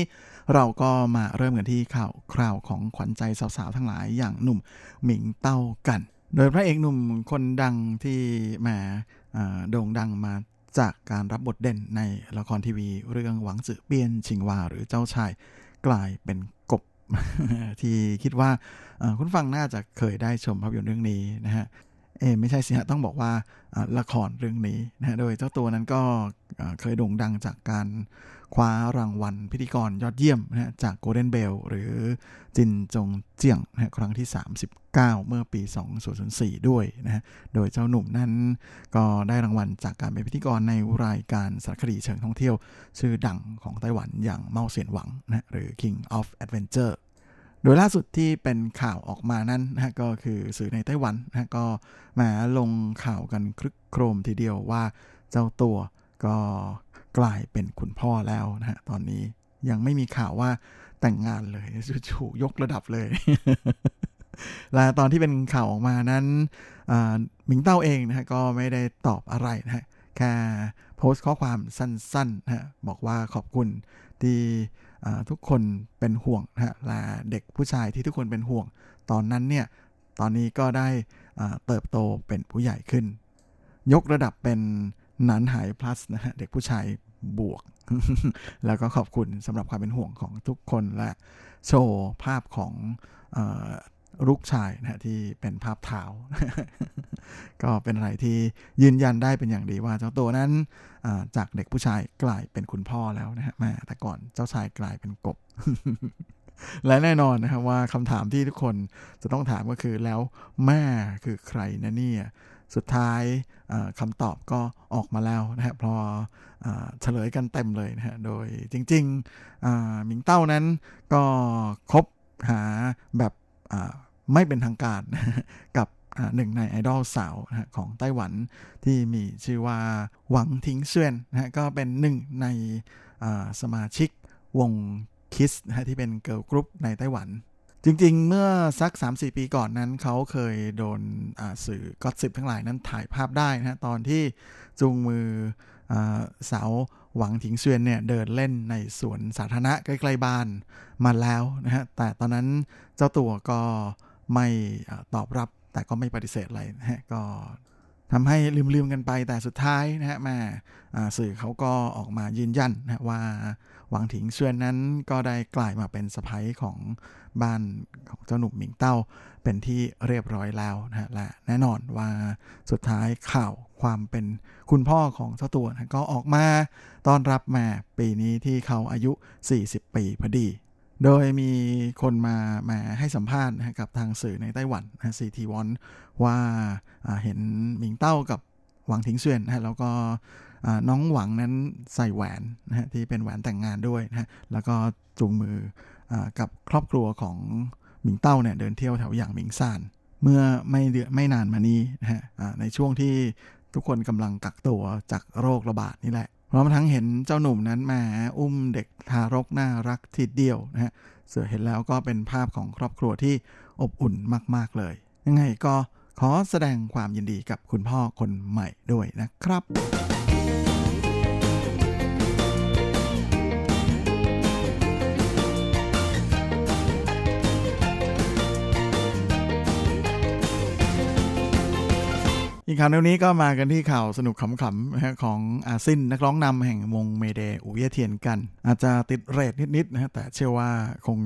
เราก็มาเริ่มกันที่ข่าวคราวของขวัญใจสาวๆ ทั้งหลายอย่างหนุ่มหมิงเต้ากัน โดยพระเอกหนุ่มคนดังที่แหมเอ่อโด่งดังมาจากการรับบทเด่นในละครทีวีเรื่องหวังจือเปียนชิงวาหรือเจ้าชายกลายเป็นกบที่คิดว่า คุณฟังน่าจะเคยได้ชมภาพยนตร์เรื่องนี้นะฮะเอไม่ใช่สิฮะต้องบอกว่าละครเรื่องนี้นะโดยเจ้าตัวนั้นก็เคยโด่งดังจากการคว้ารางวัลพิธีกรยอดเยี่ยมนะฮะจาก Golden Bell หรือจินจงเจียงนะครั้งที่ 39 เมื่อปี 2004 ด้วยนะฮะโดยเจ้าหนุ่มนั้นก็ได้รางวัลจากการเป็นพิธีกรในรายการสารคดีเชิงท่องเที่ยว ชื่อดังของไต้หวันอย่างเมาเสียนหวังนะหรือ King of Adventure โดยล่าสุดที่เป็นข่าวออกมานั้นนะก็คือสื่อในไต้หวันนะก็มาลงข่าวกันครึกโครมทีเดียวว่าเจ้าตัวก็กลายเป็นคุณพ่อแล้วนะฮะตอนนี้ยังไม่มีข่าวว่าแต่งงานเลยจู่ๆยกระดับเลย และตอนที่เป็นข่าวออกมานั้นหมิงเต้าเองนะฮะก็ไม่ได้ตอบอะไรนะฮะแค่โพสต์ข้อความสั้นๆนะฮะบอกว่าขอบคุณที่ ทุกคนเป็นห่วงนะฮะและเด็กผู้ชายที่ทุกคนเป็นห่วง ตอนนั้นเนี่ยตอนนี้ก็ได้เติบโตเป็นผู้ใหญ่ขึ้น ยกระดับเป็นหนันหาย plus นะฮะเด็กผู้ชายบวก แล้วก็ขอบคุณสำหรับความเป็นห่วงของทุกคนและโชว์ภาพของ ลูกชายนะที่เป็นภาพเท้า ก็เป็นอะไรที่ยืนยันได้เป็นอย่างดีว่าเจ้าตัวนั้นจากเด็กผู้ชายกลายเป็นคุณพ่อแล้วนะฮะแม่แต่ก่อนเจ้าชายกลายเป็นกบ และแน่นอนนะครับว่าคำถามที่ทุกคนจะต้องถามก็คือแล้วแม่คือใครนะเนี่ยสุดท้ายอ่าคำตอบก็ออกมาแล้วนะฮะพอเฉลยกันเต็มเลยนะฮะโดยจริงๆหมิงเต้านั้นก็คบหาแบบ ไม่เป็นทางการกับหนึ่งในไอดอลสาวของไต้หวันที่มีชื่อว่าหวังทิงเซียนนะก็เป็นหนึ่งในสมาชิกวงคิสนะที่เป็นเกิร์ลกรุ๊ปในไต้หวัน จริงๆ เมื่อสัก 3-4 ปีก่อนนั้น เขาเคยโดนสื่อ gossip ทั้งหลายนั้นถ่ายภาพได้นะตอนที่จูงมืออสาวหวังถิงเซียนเนี่ยเดินเล่นในสวนสาธารณะใกล้ๆบ้านมาแล้วนะฮะแต่ตอนนั้นเจ้าตัวก็ ไม่ตอบรับแต่ก็ไม่ปฏิเสธอะไรนะฮะก็ทำให้ลืมๆกันไปแต่สุดท้ายนะฮะมาสื่อเขาก็ออกมายืนยันนะว่าหวังถิงเซียนนั้นก็ได้กลายมาเป็นสะพ้ยของบ้านของเจ้าหนุ่มหมิงเต้าเป็นที่เรียบร้อยแล้วนะฮะและแน่นอนว่าสุดท้ายข่าวความเป็นคุณพ่อของเจ้าตัวนะก็ออกมาต้อนรับมาปีนี้ที่เขาอายุ 40 ปีพอดี โดยมีคนมามาให้สัมภาษณ์นะกับทางสื่อในไต้หวันนะซีทีวอนว่าเห็นหมิงเต้ากับหวังทิงเซียนนะแล้วก็น้องหวังนั้นใส่แหวนนะฮะที่เป็นแหวนแต่งงานด้วยนะฮะแล้วก็จูงมืออกับครอบครัวของหมิงเต้าเนี่ยเดินเที่ยวแถวอย่างหมิงซาน เมื่อไม่เดือไม่นานมานี้นะฮะในช่วงที่ทุกคนกำลังกักตัวจากโรคระบาดนี่แหละ พร้อมทั้งเห็นเจ้าหนุ่มนั้นมาอุ้มเด็กทารกน่ารักทีเดียวนะฮะเสือเห็นแล้วก็เป็นภาพของครอบครัวที่อบอุ่นมาก ๆ เลย ยังไงก็ขอแสดงความยินดีกับคุณพ่อคนใหม่ด้วยนะครับ อีกข่าวเร็วนี้ก็มากันที่ข่าวสนุกขำๆของอาซินนักร้องนำแห่งวง Mayday อู่เยว่เทียนกัน อาจจะติดเรทนิดๆนะแต่เชื่อว่าคง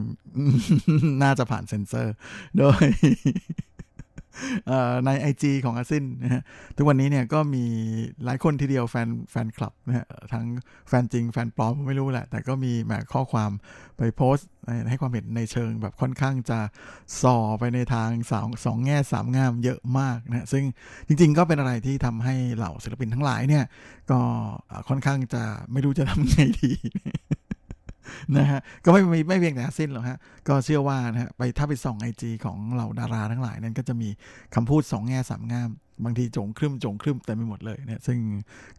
น่าจะผ่านเซ็นเซอร์ โดย ใน IG ของอาซินนะฮะทุกวันนี้เนี่ยก็มีหลายคนทีเดียวแฟนแฟนคลับนะฮะทั้งแฟนจริงแฟนปลอมไม่รู้แหละ แต่ก็มีแหมข้อความไปโพสต์ให้ความเห็นในเชิงแบบค่อนข้างจะส่อไปในทางสองสองแง่สามงามเยอะมากนะฮะซึ่งจริงๆก็เป็นอะไรที่ทำให้เหล่าศิลปินทั้งหลายเนี่ย ก็ค่อนข้างจะไม่รู้จะทำไงดี นะฮะก็ไม่ไม่เพียงแต่อาซินหรอกฮะก็เชื่อว่านะฮะไปถ้าไปส่องไอจีของเหล่าดาราทั้งหลายนั้นก็จะมีคำพูดสองแง่สามงามบางทีจงครึ่มจงครึ่มเต็มไปหมดเลยเนะซึ่ง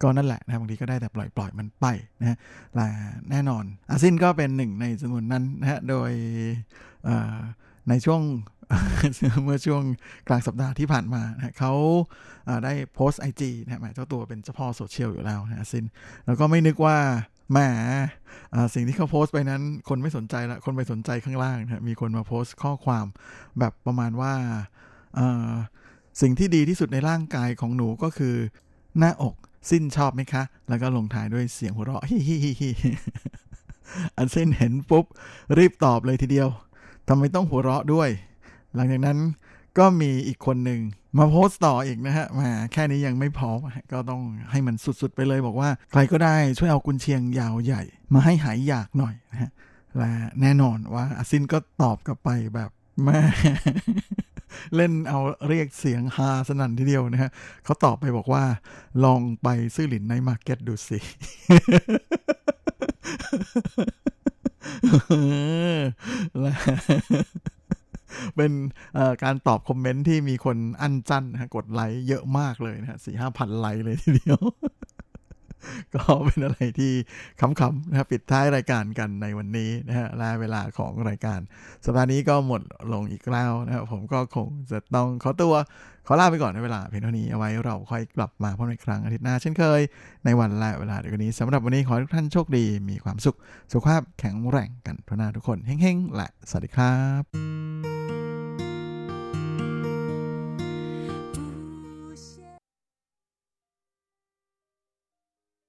ก็นั่นแหละนะบางทีก็ได้แต่ปล่อยปล่อยมันไปนะฮะและแน่นอนอาซินก็เป็นหนึ่งในจำนวนนั้นนะฮะโดยในช่วงเมื่อช่วงกลางสัปดาห์ที่ผ่านมานะเขาได้โพสต์ไอจีนะฮะมาเจ้าตัวเป็นเจ้าพ่อโซเชียลอยู่แล้วนะอาซินแล้วก็ไม่นึกว่า แหมสิ่งที่เขาโพสต์ไปนั้น คนไม่สนใจละคนไปสนใจข้างล่างนะมีคนมาโพสต์ข้อความแบบประมาณว่าสิ่งที่ดีที่สุดในร่างกายของหนูก็คือ หน้าอกสิ้นชอบไหมคะ แล้วก็ลงท้ายด้วยเสียงหัวเราะฮิฮิฮิฮิอันเส้นเห็นปุ๊บ รีบตอบเลยทีเดียวทำไมต้องหัวเราะด้วย หลังจากนั้น ก็มีอีกคนหนึ่งมาโพสต์ต่ออีกนะฮะมาแค่นี้ยังไม่พอก็ต้องให้มันสุดๆไปเลยบอกว่า ใครก็ได้ช่วยเอากุนเชียงยาวใหญ่ มาให้หายอยากหน่อยนะฮะและแน่นอนว่าอาซินก็ตอบกลับไปแบบแม่เล่นเอาเรียกเสียงฮาสนั่นทีเดียวนะฮะเขาตอบไปบอกว่า ลองไปซื้อหลินใน market ดูสิและ เป็นการตอบคอมเมนต์ที่มีคน按讚นะกดไลค์เยอะมากเลยนะฮะสี่ห้าพันไลค์เลยทีเดียว ก็เป็นอะไรที่ขำๆนะปิดท้ายรายการกันในวันนี้นะฮะและเวลาของรายการ สัปดาห์นี้ก็หมดลงอีกแล้วนะครับผมก็คงจะต้องขอตัวขอลาไปก่อนในเวลาเพียงเท่านี้เอาไว้เราค่อยกลับมาพบกันครั้งอาทิตย์หน้าเช่นเคย ในวันและเวลาเดียวกันนี้สำหรับวันนี้ขอทุกท่านโชคดี มีความสุข สุขภาพแข็งแรงกันทุกหน้าทุกคนเฮ้งๆและสวัสดีครับ